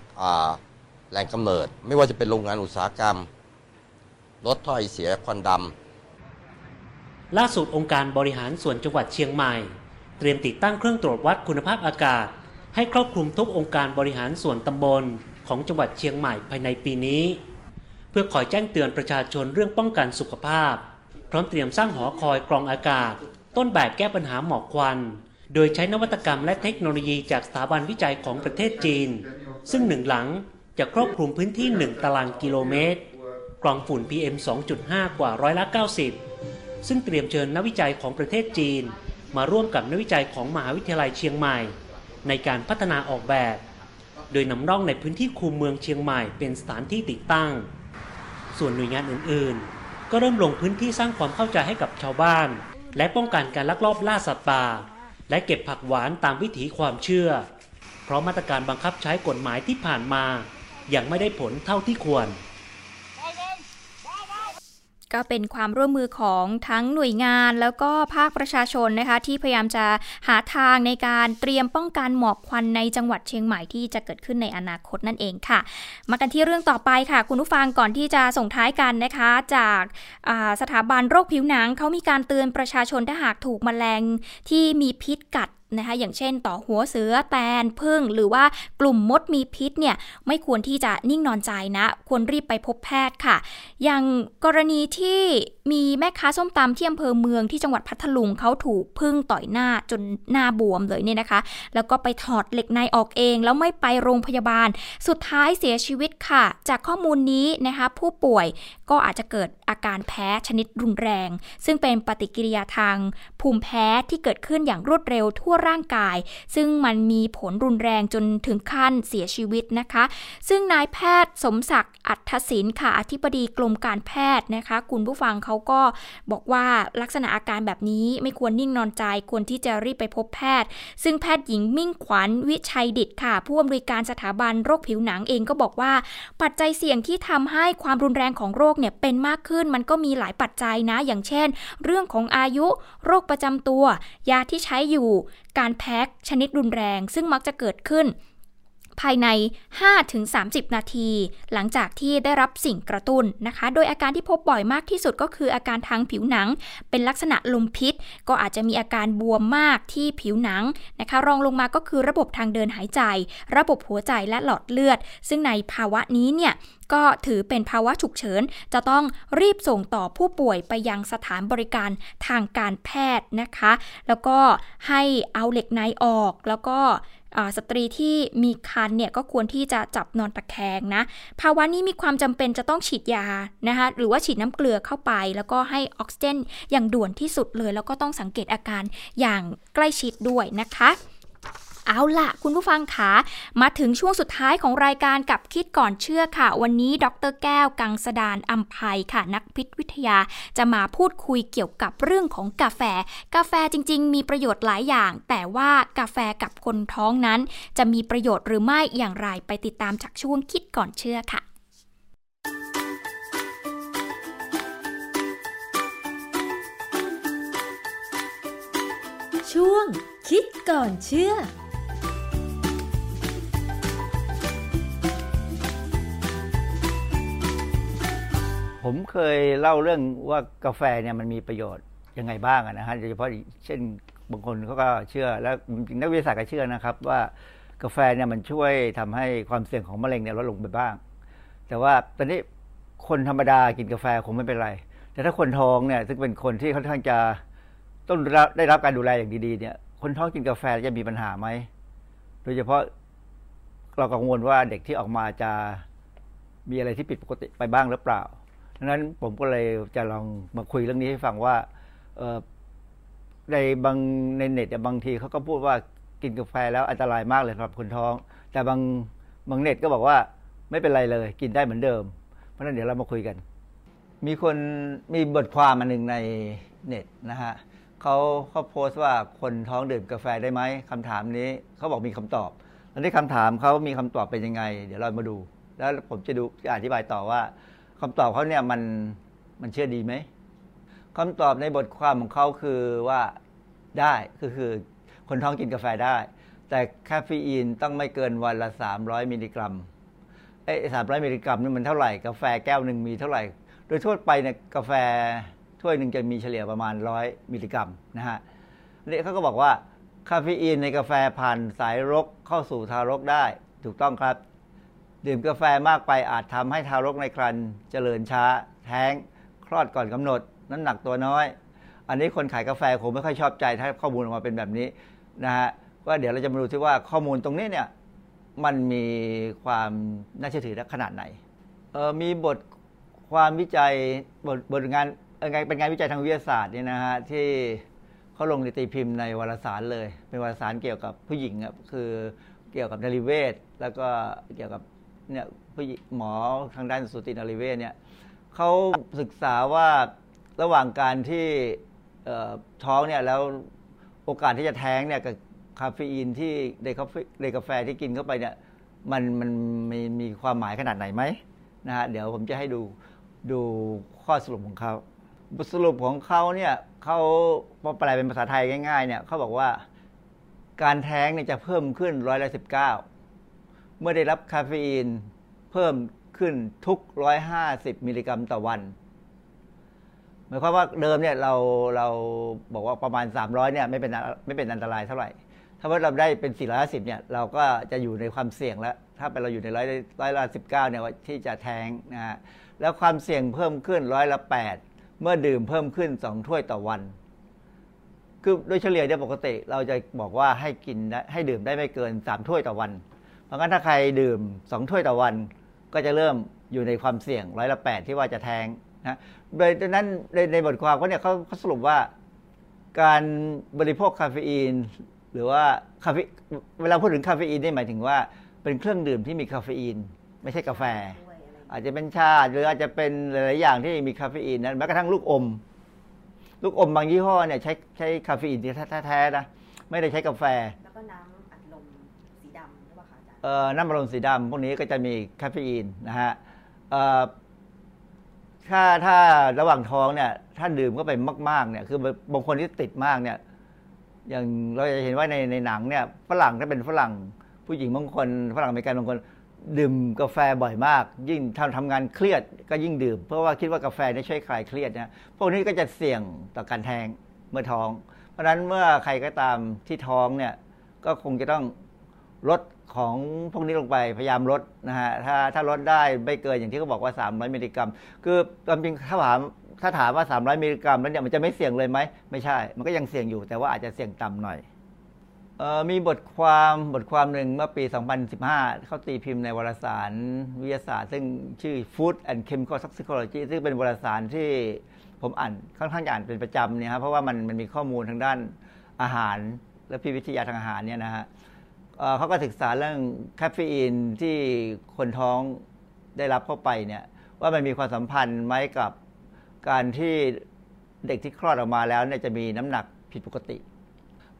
แหล่งกำเนิด ไม่ว่าจะเป็นโรงงานอุตสาหกรรม ลดถ้อยเสียควันดำล่าสุดองค์การบริหารส่วนจังหวัดเชียงใหม่ เตรียมติดตั้งเครื่องตรวจวัดคุณภาพอากาศ ให้ครอบคลุมทุกองค์การบริหารส่วนตำบลของจังหวัดเชียงใหม่ภายในปีนี้ เพื่อคอยแจ้งเตือนประชาชนเรื่องป้องกันสุขภาพ พร้อมเตรียมสร้างหอคอยกรองอากาศ ต้นแบบแก้ปัญหาหมอกควัน โดยใช้นวัตกรรมและเทคโนโลยีจากสถาบันวิจัยของประเทศจีน ซึ่งหนึ่งหลังจะครอบคลุมพื้นที่ 1 ตารางกิโลเมตร กรองฝุ่น PM 2.5 กว่าร้อยละ90 ซึ่งเตรียมเชิญนักวิจัยของประเทศจีน มาร่วมกับนักวิจัยของมหาวิทยาลัยเชียงใหม่ ในการพัฒนาออกแบบ โดยนำร่องในพื้นที่คูเมืองเชียงใหม่เป็นสถานที่ติดตั้ง ส่วนหน่วยงานอื่นๆ ก็เริ่มลงพื้นที่สร้างความเข้าใจให้กับชาวบ้าน และป้องกันการลักลอบล่าสัตว์ป่า และเก็บผักหวานตามวิถีความเชื่อ เพราะมาตรการบังคับใช้กฎหมายที่ผ่านมา ยังไม่ได้ผลเท่าที่ควร ก็เป็นความร่วมมือของทั้งหน่วยงานแล้วก็ภาคประชาชนนะคะ ที่พยายามจะหาทางในการเตรียมป้องกันหมอกควันในจังหวัดเชียงใหม่ที่จะเกิดขึ้นในอนาคตนั่นเองค่ะ มากันที่เรื่องต่อไปค่ะ คุณผู้ฟังก่อนที่จะส่งท้ายกันนะคะ จากสถาบันโรคผิวหนังเขามีการเตือนประชาชนถ้าหากถูกมแมลงที่มีพิษกัด นะคะอย่างเช่น ต่อหัวเสือแตนพึ่งหรือว่ากลุ่มมดมีพิษเนี่ยไม่ควรที่จะนิ่งนอนใจนะ ควรรีบไปพบแพทย์ค่ะ อย่างกรณีที่มีแม่ค้าส้มตำที่อำเภอเมืองที่จังหวัดพัทลุงเขาถูกพึ่งต่อยหน้าจนหน้าบวมเลยเนี่ยนะคะ แล้วก็ไปถอดเหล็กในออกเอง แล้วไม่ไปโรงพยาบาล สุดท้ายเสียชีวิตค่ะ จากข้อมูลนี้นะคะผู้ป่วย ก็อาจจะเกิดอาการแพ้ชนิดรุนแรง ซึ่งเป็นปฏิกิริยาทางภูมิแพ้ที่เกิดขึ้นอย่างรวดเร็วทั่วร่างกาย ซึ่งมันมีผลรุนแรงจนถึงขั้นเสียชีวิตนะคะ ซึ่งนายแพทย์สมศักดิ์อัธศินค่ะอธิบดีกรมการแพทย์นะคะ คุณผู้ฟังเขาก็บอกว่าลักษณะอาการแบบนี้ไม่ควรนิ่งนอนใจควรที่จะรีบไปพบแพทย์ ซึ่งแพทย์หญิงมิ่งขวัญวิชัยดิตค่ะ ผู้อำนวยการสถาบันโรคผิวหนังเองก็บอกว่า ปัจจัยเสี่ยงที่ทำให้ความรุนแรงของโรคเนี่ยเป็นมากขึ้นมันก็มีหลายปัจจัยนะ อย่างเช่น เรื่องของอายุโรคประจำตัว ยาที่ใช้อยู่ การแพ้ชนิดรุนแรง ซึ่งมักจะเกิดขึ้น ภายใน 5-30 นาที หลังจากที่ได้รับสิ่งกระตุ้นนะคะ โดยอาการที่พบบ่อยมากที่สุดก็คืออาการทางผิวหนัง เป็นลักษณะลมพิษ ก็อาจจะมีอาการบวมมากที่ผิวหนังนะคะ รองลงมาก็คือระบบทางเดินหายใจ ระบบหัวใจและหลอดเลือด ซึ่งในภาวะนี้เนี่ยก็ถือเป็นภาวะฉุกเฉิน จะต้องรีบส่งต่อผู้ป่วยไปยังสถานบริการทางการแพทย์นะคะ แล้วก็ให้เอาเหล็กในออกแล้วก็ สตรีที่มีคันเนี่ยก็ควรที่จะจับนอนตะแคงนะ ภาวะนี้มีความจำเป็นจะต้องฉีดยานะคะหรือว่าฉีดน้ำเกลือเข้าไป แล้วก็ให้ออกซิเจนอย่างด่วนที่สุดเลย แล้วก็ต้องสังเกตอาการอย่างใกล้ชิดด้วยนะคะ เอาละคุณผู้ฟังคะมาถึงช่วงสุดท้ายของรายการกับคิดก่อนเชื่อค่ะ วันนี้ดรแก้วกังสดานอัมภัยค่ะ นักพิษวิทยาจะมาพูดคุยเกี่ยวกับเรื่องของกาแฟ กาแฟจริง ๆ มีประโยชน์หลายอย่าง แต่ว่ากาแฟกับคนท้องนั้น จะมีประโยชน์หรือไม่อย่างไรไปติดตามจากช่วงคิดก่อนเชื่อค่ะช่วงคิดก่อนเชื่อ ผมเคยเล่าเรื่องว่ากาแฟเนี่ยมันมีประโยชน์ยังไงบ้างนะฮะโดยเฉพาะเช่นบางคนเขาก็เชื่อและจริงนักวิทยาศาสตร์ก็เชื่อนะครับ ว่ากาแฟเนี่ยมันช่วยทำให้ความเสี่ยงของมะเร็งเนี่ยลดลงไปบ้าง แต่ว่าตอนนี้คนธรรมดากินกาแฟคงไม่เป็นไร แต่ถ้าคนท้องเนี่ยซึ่งเป็นคนที่ค่อนข้างจะต้องได้รับการดูแลอย่างดีๆเนี่ย คนท้องกินกาแฟจะมีปัญหาไหมโดยเฉพาะเรากังวลว่าเด็กที่ออกมาจะมีอะไรที่ผิดปกติไปบ้างหรือเปล่า ดังนั้นผมก็เลยจะลองมาคุยเรื่องนี้ให้ฟังว่าในบางในเน็ตบางทีเขาก็พูดว่ากินกาแฟแล้วอันตรายมากเลยสำหรับคนท้อง แต่บางบางเน็ตก็บอกว่าไม่เป็นไรเลย กินได้เหมือนเดิม เพราะนั้นเดี๋ยวเรามาคุยกัน มีคนมีบทความมาหนึ่งในเน็ตนะฮะเขาเขาโพสต์ว่าคนท้องดื่มกาแฟได้ไหมคำถามนี้เขาบอกมีคำตอบแล้วที่คำถามเขามีคำตอบเป็นยังไง เดี๋ยวเรามาดู แล้วผมจะดูจะอธิบายต่อว่า คำตอบเขาเนี่ยมันมันเชื่อดีไหมคำตอบในบทความของเขาคือว่าได้คือคือคนท้องกินกาแฟได้ แต่คาเฟอีนต้องไม่เกินวันละ 300 มิลลิกรัมไอ้สามร้อยมิลลิกรัมนี่มันเท่าไหร่กาแฟแก้วหนึ่งมีเท่าไหร่ โดยทั่วไปเนี่ยกาแฟถ้วยหนึ่งจะมีเฉลี่ยประมาณร้อยมิลลิกรัมนะฮะนี่เขาก็บอกว่าคาเฟอีนในกาแฟผ่านสายรกเข้าสู่ทารกได้ ถูกต้องครับ ดื่มกาแฟมากไปอาจทำให้ทารกในครรภ์เจริญช้า แท้ง คลอดก่อนกำหนด น้ำหนักตัวน้อย อันนี้คนขายกาแฟคงไม่ค่อยชอบใจถ้าข้อมูลออกมาเป็นแบบนี้นะฮะว่าเดี๋ยวเราจะมาดูที่ว่าข้อมูลตรงนี้เนี่ยมันมีความน่าเชื่อถือขนาดไหนเออมีบทความวิจัยบทบทงานเป็นงานวิจัยทางวิทยาศาสตร์เนี่ยนะฮะที่เขาลงในตีพิมพ์ในวารสารเลย เป็นวารสารเกี่ยวกับผู้หญิงครับคือเกี่ยวกับนริเวศ แล้วก็เกี่ยวกับ เนี่ยหมอทางด้านสูตินรีเวชเนี่ยเขาศึกษาว่าระหว่างการที่ท้องเนี่ยแล้วโอกาสที่จะแท้งเนี่ยกับคาเฟอีนที่ในกาแฟในกาแฟที่กินเข้าไปเนี่ยมันมันมีมีความหมายขนาดไหนไหมนะฮะเดี๋ยวผมจะให้ดูดูข้อสรุปของเขาบทสรุปของเขาเนี่ยเขาพอแปลเป็นภาษาไทยง่ายๆเนี่ยเขาบอกว่าการแท้งเนี่ยจะเพิ่มขึ้นร้อยละสิบเก้า เมื่อได้รับคาเฟอีนเพิ่มขึ้นทุกร้อยห้าสิบมิลลิกรัมต่อวันหมายความว่าเดิมเนี่ยเราเราบอกว่าประมาณ 300เนี่ยไม่เป็นไม่เป็นอันตรายเท่าไหร่ ถ้าว่าเราได้เป็น 450เนี่ยเราก็จะอยู่ในความเสี่ยงแล้ว ถ้าเป็นเราอยู่ในร้อยร้อยละสิบเก้าเนี่ยที่จะแทงนะฮะแล้วความเสี่ยงเพิ่มขึ้นร้อยละแปดเมื่อดื่มเพิ่มขึ้นสองถ้วยต่อวัน คือโดยเฉลี่ยเนี่ยปกติเราจะบอกว่าให้กินให้ดื่มได้ไม่เกินสามถ้วยต่อวัน เพราะงั้นถ้าใครดื่มสองถ้วยต่อวัน ก็จะเริ่มอยู่ในความเสี่ยงร้อยละแปดที่ว่าจะแท้งนะโดยนั้นในในบทความเขาเนี่ยเขาเขาสรุปว่า การบริโภคคาเฟอีน หรือว่าคาเฟเวลาพูดถึงคาเฟอีนนี่หมายถึงว่า เป็นเครื่องดื่มที่มีคาเฟอีน ไม่ใช่กาแฟ อาจจะเป็นชาหรืออาจจะเป็นหลาย ๆ อย่างที่มีคาเฟอีนนั้นแม้กระทั่งลูกอม ลูกอมบางยี่ห้อเนี่ยใช้ใช้คาเฟอีนแท้ๆนะไม่ได้ใช้กาแฟ น้ำอัดลมสีดำพวกนี้ก็จะมีคาเฟอีนนะฮะถ้าถ้าระหว่างท้องเนี่ย ถ้าดื่มเข้าไปมากๆเนี่ยคือบางคนที่ติดมากเนี่ย อย่างเราจะเห็นว่าในในหนังเนี่ยฝรั่งถ้าเป็นฝรั่งผู้หญิงบางคนฝรั่งอเมริกันบางคน ดื่มกาแฟบ่อยมาก ยิ่งทำทำงานเครียดก็ยิ่งดื่ม เพราะว่าคิดว่ากาแฟนี่ช่วยคลายเครียดนะพวกนี้ก็จะเสี่ยงต่อการแท้งเมื่อท้อง เพราะฉะนั้นเมื่อใครก็ตามที่ท้องเนี่ยก็คงจะต้อง ลดของพวกนี้ลงไปพยายามลดนะฮะถ้าถ้าลดได้ไม่เกินอย่างที่เขาบอกว่า 300 มิลลิกรัม คือความจริงถ้าถามถ้าถามว่า 300 มิลลิกรัมแล้วเนี่ยมันจะไม่เสี่ยงเลยไหมไม่ใช่ มันก็ยังเสี่ยงอยู่แต่ว่าอาจจะเสี่ยงต่ำหน่อยมีบทความบทความหนึ่งเมื่อปี 2015 เขาตีพิมพ์ในวารสารวิทยาศาสตร์ ซึ่งชื่อ Food and Chemical Toxicology ซึ่งเป็นวารสารที่ผมอ่านค่อนข้างอ่านเป็นประจำเนี่ยครับเพราะว่ามันมันมีข้อมูลทางด้านอาหาร และพิวิทยาทางอาหารเนี่ยนะฮะ เขาก็ศึกษาเรื่องคาเฟอีนที่คนท้องได้รับเข้าไปเนี่ยว่ามันมีความสัมพันธ์ไหมกับการที่เด็กที่คลอดออกมาแล้วเนี่ยจะมีน้ำหนักผิดปกติ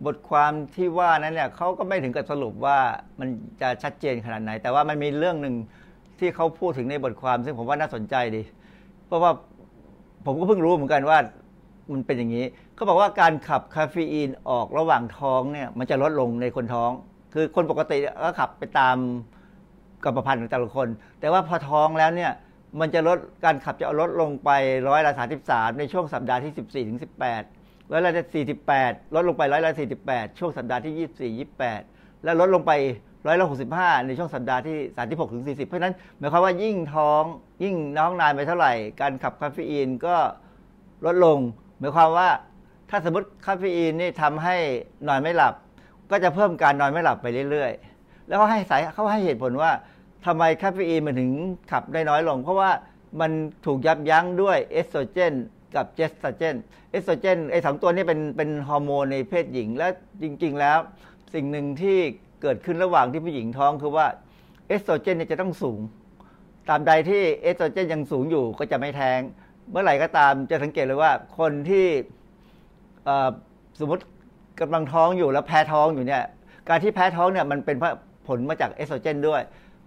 บทความที่ว่านั้นเนี่ยเขาก็ไม่ถึงกับสรุปว่ามันจะชัดเจนขนาดไหน แต่ว่ามันมีเรื่องหนึ่งที่เขาพูดถึงในบทความ ซึ่งผมว่าน่าสนใจดี เพราะว่าผมก็เพิ่งรู้เหมือนกันว่ามันเป็นอย่างนี้เขาบอกว่าการขับคาเฟอีนออกระหว่างท้องเนี่ยมันจะลดลงในคนท้อง คือคนปกติก็ขับไปตามกรรมพันธุ์ของแต่ละคน แต่ว่าพอท้องแล้วเนี่ยมันจะลดการขับจะลดลงไปร้อยละสาสิบสามในช่วงสัปดาห์ที่สิบสี่ถึงสิบแปดร้อยละสี่สิบแปดลดลงไปร้อยละสี่สิบแปดช่วงสัปดาห์ที่ยี่สิบสี่ยี่สิบแปดแล้วลดลงไปร้อยละหกสิบห้าในช่วงสัปดาห์ที่สามสิบหกถึงสี่สิบเพราะฉะนั้นหมายความว่ายิ่งท้องยิ่งน้องนานไปเท่าไหร่ การขับคาเฟอีนก็ลดลง หมายความว่าถ้าสมมติคาเฟอีนนี่ทำให้นอนไม่หลับ ก็จะเพิ่มการนอนไม่หลับไปเรื่อยๆ แล้วเขาให้สายเขาให้เหตุผลว่าทำไมคาเฟอีนมันถึงขับได้น้อยลง เพราะว่ามันถูกยับยั้งด้วยเอสโตรเจนกับเจสโตรเจนเอสโตรเจนไอสองตัวนี้เป็นเป็นฮอร์โมนในเพศหญิง และจริง ๆ แล้ว สิ่งหนึ่งที่เกิดขึ้นระหว่างที่ผู้หญิงท้องคือว่าเอสโตรเจนจะต้องสูง ตราบใดที่เอสโตรเจนยังสูงอยู่ก็จะไม่แท้ง เมื่อไหร่ก็ตามจะสังเกตเลยว่าคนที่สมมติ กำลังท้องอยู่แล้วแพ้ท้องอยู่เนี่ย การที่แพ้ท้องเนี่ยมันเป็นผลมาจากเอสโตรเจนด้วย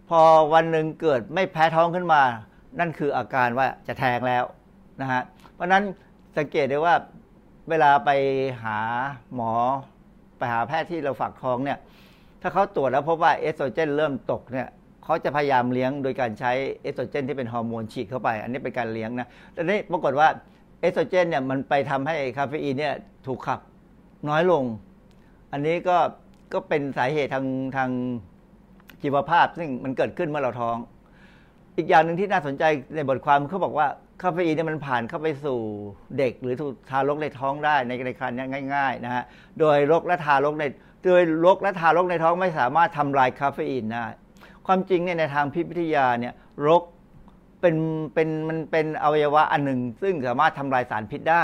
พอวันหนึ่งเกิดไม่แพ้ท้องขึ้นมา นั่นคืออาการว่าจะแทงแล้วนะฮะ เพราะนั้นสังเกตได้ว่าเวลาไปหาหมอไปหาแพทย์ที่เราฝากท้องเนี่ย ถ้าเขาตรวจแล้วพบว่าเอสโตรเจนเริ่มตกเนี่ยเขาจะพยายามเลี้ยงโดยการใช้เอสโตรเจนที่เป็นฮอร์โมนฉีดเข้าไป อันนี้เป็นการเลี้ยงนะแต่นี้ปรากฏว่าเอสโตรเจนเนี่ยมันไปทำให้คาเฟอีนเนี่ยถูกขับ น้อยลง อันนี้ก็ก็เป็นสาเหตุทางทางชีวภาพ ซึ่งมันเกิดขึ้นเมื่อเราท้อง อีกอย่างหนึ่งที่น่าสนใจในบทความเขาบอกว่าคาเฟอีนเนี่ยมันผ่านเข้าไปสู่เด็ก หรือทารกในท้องได้ในในคันนี้ง่าย ๆ นะฮะโดยรกและทารกในโดยรกและทารกในท้องไม่สามารถทำลายคาเฟอีนได้ความจริงเนี่ยในทางพิพิธยาเนี่ยรกเป็นเป็นมันเป็นอวัยวะอันหนึ่ง ซึ่งสามารถทำลายสารพิษได้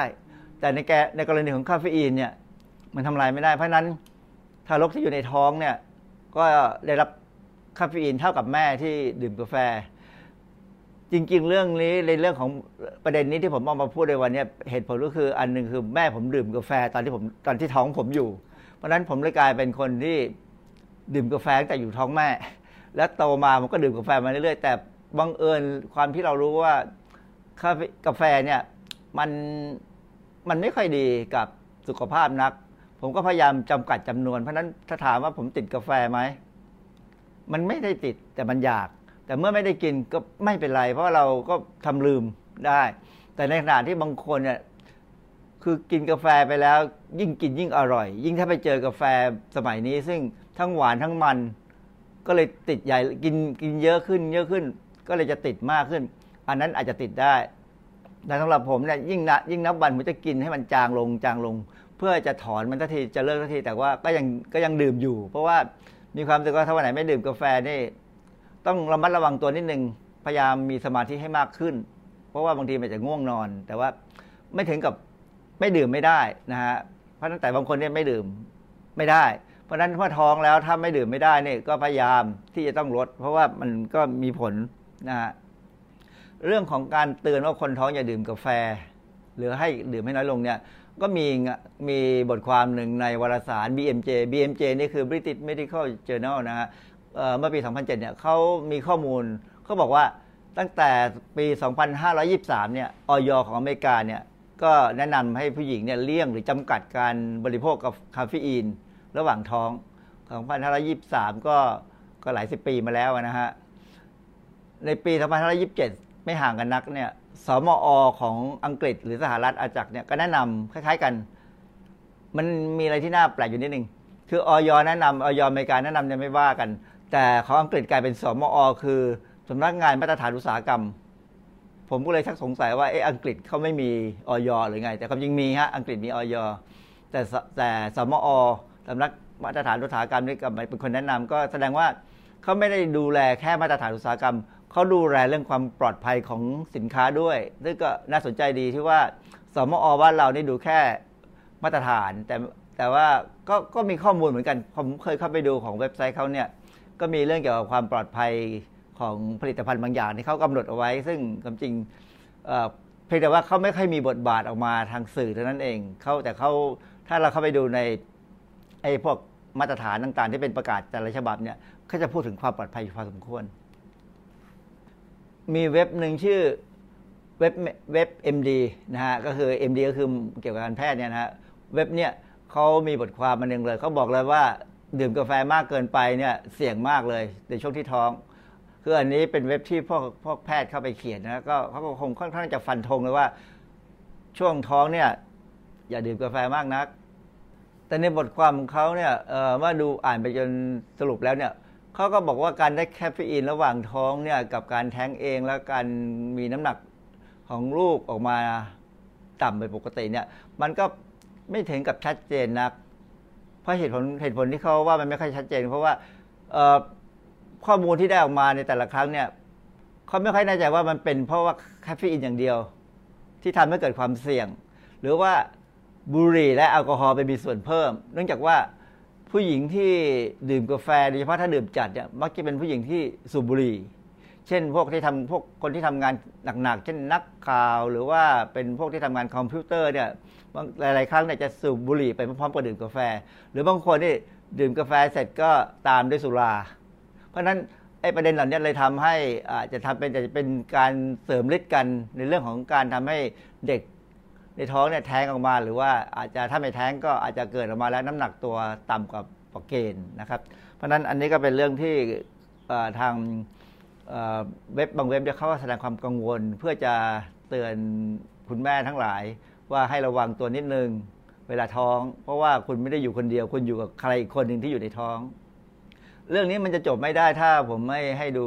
แต่ในแกในกรณีของคาเฟอีนเนี่ย มันทำลายไม่ได้ เพราะนั้นทารกที่อยู่ในท้องเนี่ย ก็ได้รับคาเฟอีนเท่ากับแม่ที่ดื่มกาแฟ จริง ๆ เรื่องนี้ในเรื่องของประเด็นนี้ที่ผมเอามาพูดในวันนี้เหตุผลก็คืออันหนึ่งคือแม่ผมดื่มกาแฟตอนที่ผมตอนที่ท้องผมอยู่ เพราะนั้นผมเลยกลายเป็นคนที่ดื่มกาแฟตั้งแต่อยู่ท้องแม่ แล้วโตมาผมก็ดื่มกาแฟมาเรื่อยๆแต่บังเอิญความที่เรารู้ว่ากาแฟเนี่ยมันมันไม่ค่อยดีกับสุขภาพนัก ผมก็พยายามจำกัดจำนวน เพราะนั้นถ้าถามว่าผมติดกาแฟไหม มันไม่ได้ติดแต่มันอยาก แต่เมื่อไม่ได้กินก็ไม่เป็นไร เพราะเราก็ทำลืมได้ แต่ในขณะที่บางคนเนี่ยคือกินกาแฟไปแล้ว ยิ่งกินยิ่งอร่อย ยิ่งถ้าไปเจอกาแฟสมัยนี้ ซึ่งทั้งหวานทั้งมัน ก็เลยติดใหญ่กินกินเยอะขึ้น เยอะขึ้น ก็เลยจะติดมากขึ้น อันนั้นอาจจะติดได้แต่สำหรับผมเนี่ยยิ่งนะยิ่งนับวันผมจะกินให้มันจางลงจางลง พื่อจะถอนมันทันทีจะเลิกทันทีแต่ว่าก็ยังก็ยังดื่มอยู่ เพราะว่ามีความรู้สึกว่าถ้าวันไหนไม่ดื่มกาแฟนี่ต้องระมัดระวังตัวนิดนึงพยายามมีสมาธิให้มากขึ้น เพราะว่าบางทีมันจะง่วงนอน แต่ว่าไม่ถึงกับไม่ดื่มไม่ได้นะฮะเพราะตั้งแต่บางคนเนี่ยไม่ดื่มไม่ได้ เพราะฉะนั้นพอท้องแล้วถ้าไม่ดื่มไม่ได้เนี่ยก็พยายามที่จะต้องลด เพราะว่ามันก็มีผลนะฮะเรื่องของการเตือนว่าคนท้องอย่าดื่มกาแฟ หรือให้ดื่มให้น้อยลงเนี่ย ก็มีมีบทความหนึ่งในวารสาร BMJ BMJ นี่คือ British Medical Journal นะฮะเมื่อปี 2007 เนี่ยเขามีข้อมูลเขาบอกว่าตั้งแต่ปี 2523 เนี่ยออยของอเมริกาเนี่ยก็แนะนำให้ผู้หญิงเนี่ยเลี่ยงหรือจำกัดการบริโภคกับคาเฟอีน ระหว่างท้อง2523 ก็ก็หลายสิบปีมาแล้วนะฮะ ในปี 2527 ไม่ห่างกันนักเนี่ย สมอของอังกฤษหรือสหรัฐอาจักเนี่ยก็แนะนำคล้าย ๆกัน มันมีอะไรที่น่าแปลกอยู่นิดนึงคือออยแนะนำออยอเมริกาแนะนำเนี่ยไม่ว่ากัน แต่ของอังกฤษกลายเป็นสมอคือสำนักงานมาตรฐานอุตสาหกรรม ผมก็เลยชักสงสัยว่าเอออังกฤษเขาไม่มีออยหรือไง แต่ความจริงมีฮะอังกฤษมีออยแต่แต่สมอสำนักมาตรฐานอุตสาหกรรมนี่ก็เป็นคนแนะนำก็แสดงว่าเขาไม่ได้ดูแลแค่มาตรฐานอุตสาหกรรม เขาดูแลเรื่องความปลอดภัยของสินค้าด้วยซึ่งก็น่าสนใจดีที่ว่าสมอบ้านเรานี่ดูแค่มาตรฐาน แต่แต่ว่าก็ก็มีข้อมูลเหมือนกัน ผมเคยเข้าไปดูของเว็บไซต์เขาเนี่ยก็มีเรื่องเกี่ยวกับความปลอดภัยของผลิตภัณฑ์บางอย่างที่เขากำหนดเอาไว้ ซึ่งความจริงเพียงแต่ว่าเขาไม่ค่อยมีบทบาทออกมาทางสื่อเท่านั้นเองเขาแต่เขาถ้าเราเข้าไปดูในไอ้พวกมาตรฐานต่างๆ ที่เป็นประกาศแต่ละฉบับเนี่ยเขาจะพูดถึงความปลอดภัยพอสมควร มีเว็บหนึ่งชื่อเว็บเว็บ MD นะฮะก็คือ MD ก็คือเกี่ยวกับการแพทย์เนี่ยนะฮะเว็บเนี่ยเขามีบทความมาหนึ่งเลยเขาบอกเลยว่าดื่มกาแฟมากเกินไปเนี่ยเสี่ยงมากเลยในช่วงที่ท้อง คืออันนี้เป็นเว็บที่พวกพวกแพทย์เข้าไปเขียนนะก็เขาคงค่อนข้างจะฟันธงเลยว่า ช่วงท้องเนี่ย อย่าดื่มกาแฟมากนัก แต่ในบทความของเขาเนี่ยเมื่อดูอ่านไปจนสรุปแล้วเนี่ย เขาก็บอกว่าการได้แคฟเฟอีนระหว่างท้องเนี่ยกับการแท้งเองแล้วการมีน้ำหนักของลูกออกมาต่ำไปปกติเนี่ย มันก็ไม่ถึงกับชัดเจนนักเพราะเหตุผลเหตุผลที่เขาว่ามันไม่ค่อยชัดเจน เพราะว่าข้อมูลที่ได้ออกมาในแต่ละครั้งเนี่ยเขาไม่ค่อยแน่ใจว่ามันเป็นเพราะว่าแคฟเฟอีนอย่างเดียว ที่ทำให้เกิดความเสี่ยง หรือว่าบุหรี่และแอลกอฮอล์ไปมีส่วนเพิ่ม เนื่องจากว่า ผู้หญิงที่ดื่มกาแฟโดยเฉพาะถ้าดื่มจัดเนี่ยมักจะเป็นผู้หญิงที่สูบบุหรี่ เช่นพวกที่ทำพวกคนที่ทำงานหนักๆเช่นนักข่าวหรือว่าเป็นพวกที่ทำงานคอมพิวเตอร์เนี่ยหลายๆครั้งเนี่ยจะสูบบุหรี่ไปพร้อมๆกับดื่มกาแฟ หรือบางคนที่ดื่มกาแฟเสร็จก็ตามด้วยสุรา เพราะฉะนั้นไอ้ประเด็นเหล่านี้เลยทำให้อาจจะทำเป็นจะเป็นการเสริมฤทธิ์กันในเรื่องของการทำให้เด็ก ในท้องเนี่ยแท้งออกมาหรือว่าอาจจะถ้าไม่แท้งก็อาจจะเกิดออกมาแล้วน้ำหนักตัวต่ำกว่าปกเกณฑ์นะครับ เพราะฉะนั้นอันนี้ก็เป็นเรื่องที่ทางเว็บบางเว็บเขาแสดงความกังวล เพื่อจะเตือนคุณแม่ทั้งหลายว่าให้ระวังตัวนิดนึงเวลาท้อง เพราะว่าคุณไม่ได้อยู่คนเดียว คุณอยู่กับใครอีกคนหนึ่งที่อยู่ในท้อง เรื่องนี้มันจะจบไม่ได้ถ้าผมไม่ให้ดู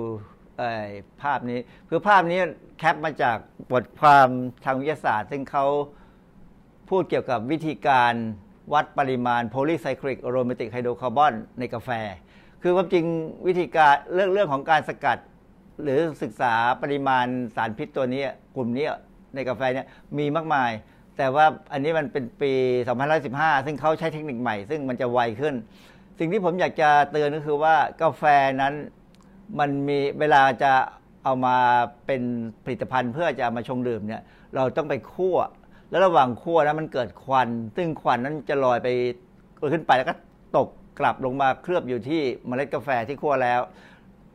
ภาพนี้คือภาพนี้ แคปมาจากบทความทางวิทยาศาสตร์ ซึ่งเขาพูดเกี่ยวกับวิธีการวัดปริมาณโพลีไซคลิกโรมาติกไฮโดรคาร์บอนในกาแฟ คือความจริงวิธีการเรื่องเรื่องของการสกัด หรือศึกษาปริมาณสารพิษตัวนี้กลุ่มนี้ในกาแฟเนี่ยมีมากมาย แต่ว่าอันนี้มันเป็นปี 2015 ซึ่งเขาใช้เทคนิคใหม่ ซึ่งมันจะไวขึ้น สิ่งที่ผมอยากจะเตือนก็คือว่ากาแฟนั้นมันมีเวลาจะ เอามาเป็นผลิตภัณฑ์เพื่อจะมาชงดื่มเนี่ยเราต้องไปคั่ว แล้วระหว่างคั่วนะมันเกิดควัน ซึ่งควันนั้นจะลอยไปขึ้นไปแล้วก็ตกกลับลงมาเคลือบอยู่ที่เมล็ดกาแฟที่คั่วแล้ว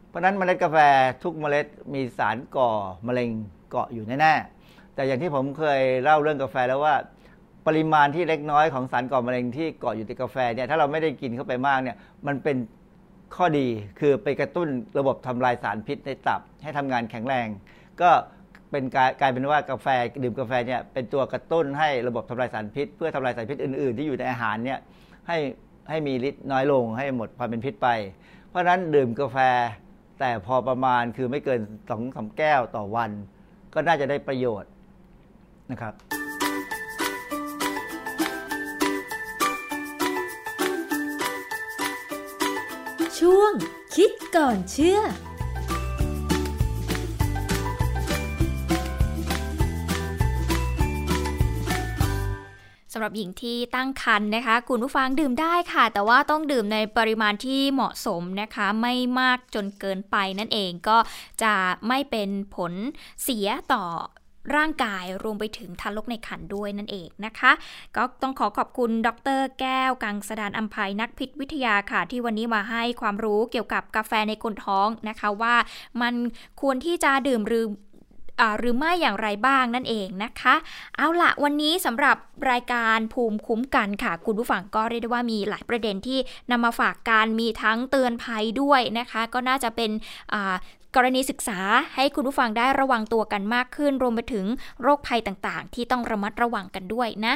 เพราะฉะนั้นเมล็ดกาแฟทุกเมล็ดมีสารก่อมะเร็งเกาะอยู่แน่ๆแต่อย่างที่ผมเคยเล่าเรื่องกาแฟแล้วว่าปริมาณที่เล็กน้อยของสารก่อมะเร็งที่เกาะอยู่ในกาแฟเนี่ยถ้าเราไม่ได้กินเข้าไปมากเนี่ยมันเป็น ข้อดีคือไปกระตุ้นระบบทำลายสารพิษในตับให้ทำงานแข็งแรง ก็เป็นกลายกลายเป็นว่ากาแฟดื่มกาแฟเนี่ยเป็นตัวกระตุ้นให้ระบบทำลายสารพิษ เพื่อทำลายสารพิษอื่น ๆ ที่อยู่ในอาหารเนี่ยให้ให้มีฤทธิ์น้อยลงให้หมดความเป็นพิษไป เพราะฉะนั้นดื่มกาแฟแต่พอประมาณคือไม่เกินสองสาแก้วต่อวัน ก็น่าจะได้ประโยชน์นะครับ คิดก่อนเชื่อสำหรับหญิงที่ตั้งครรภ์นะคะ คุณผู้ฟังดื่มได้ค่ะ แต่ว่าต้องดื่มในปริมาณที่เหมาะสมนะคะ ไม่มากจนเกินไปนั่นเองก็จะไม่เป็นผลเสียต่อ ร่างกายรวมไปถึงทารกในครรภ์ด้วยนั่นเองนะคะ ก็ต้องขอขอบคุณดร แก้ว กังสดานอัมภัยนักพิษวิทยาค่ะ ที่วันนี้มาให้ความรู้เกี่ยวกับกาแฟในคนท้องนะคะว่ามันควรที่จะดื่มหรือหรือไม่อย่างไรบ้างนั่นเองนะคะ เอาละวันนี้สำหรับรายการภูมิคุ้มกันค่ะ คุณผู้ฟังก็เรียกได้ว่ามีหลายประเด็นที่นำมาฝากการมีทั้งเตือนภัยด้วยนะคะ ก็น่าจะเป็น กรณีศึกษาให้คุณผู้ฟังได้ระวังตัวกันมากขึ้น รวมไปถึงโรคภัยต่างๆ ที่ต้องระมัดระวังกันด้วยนะ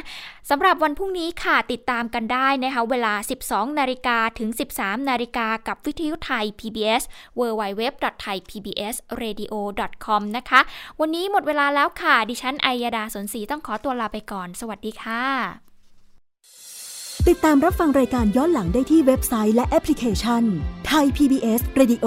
สำหรับวันพรุ่งนี้ค่ะติดตามกันได้นะคะเวลา 12 นาฬิกาถึง 13 นาฬิกากับวิทยุไทย PBS www.thaipbsradio.com นะคะ วันนี้หมดเวลาแล้วค่ะ ดิฉันไอยดาสนศรีต้องขอตัวลาไปก่อน สวัสดีค่ะ ติดตามรับฟังรายการย้อนหลังได้ที่เว็บไซต์และแอปพลิเคชันไทย PBS Radio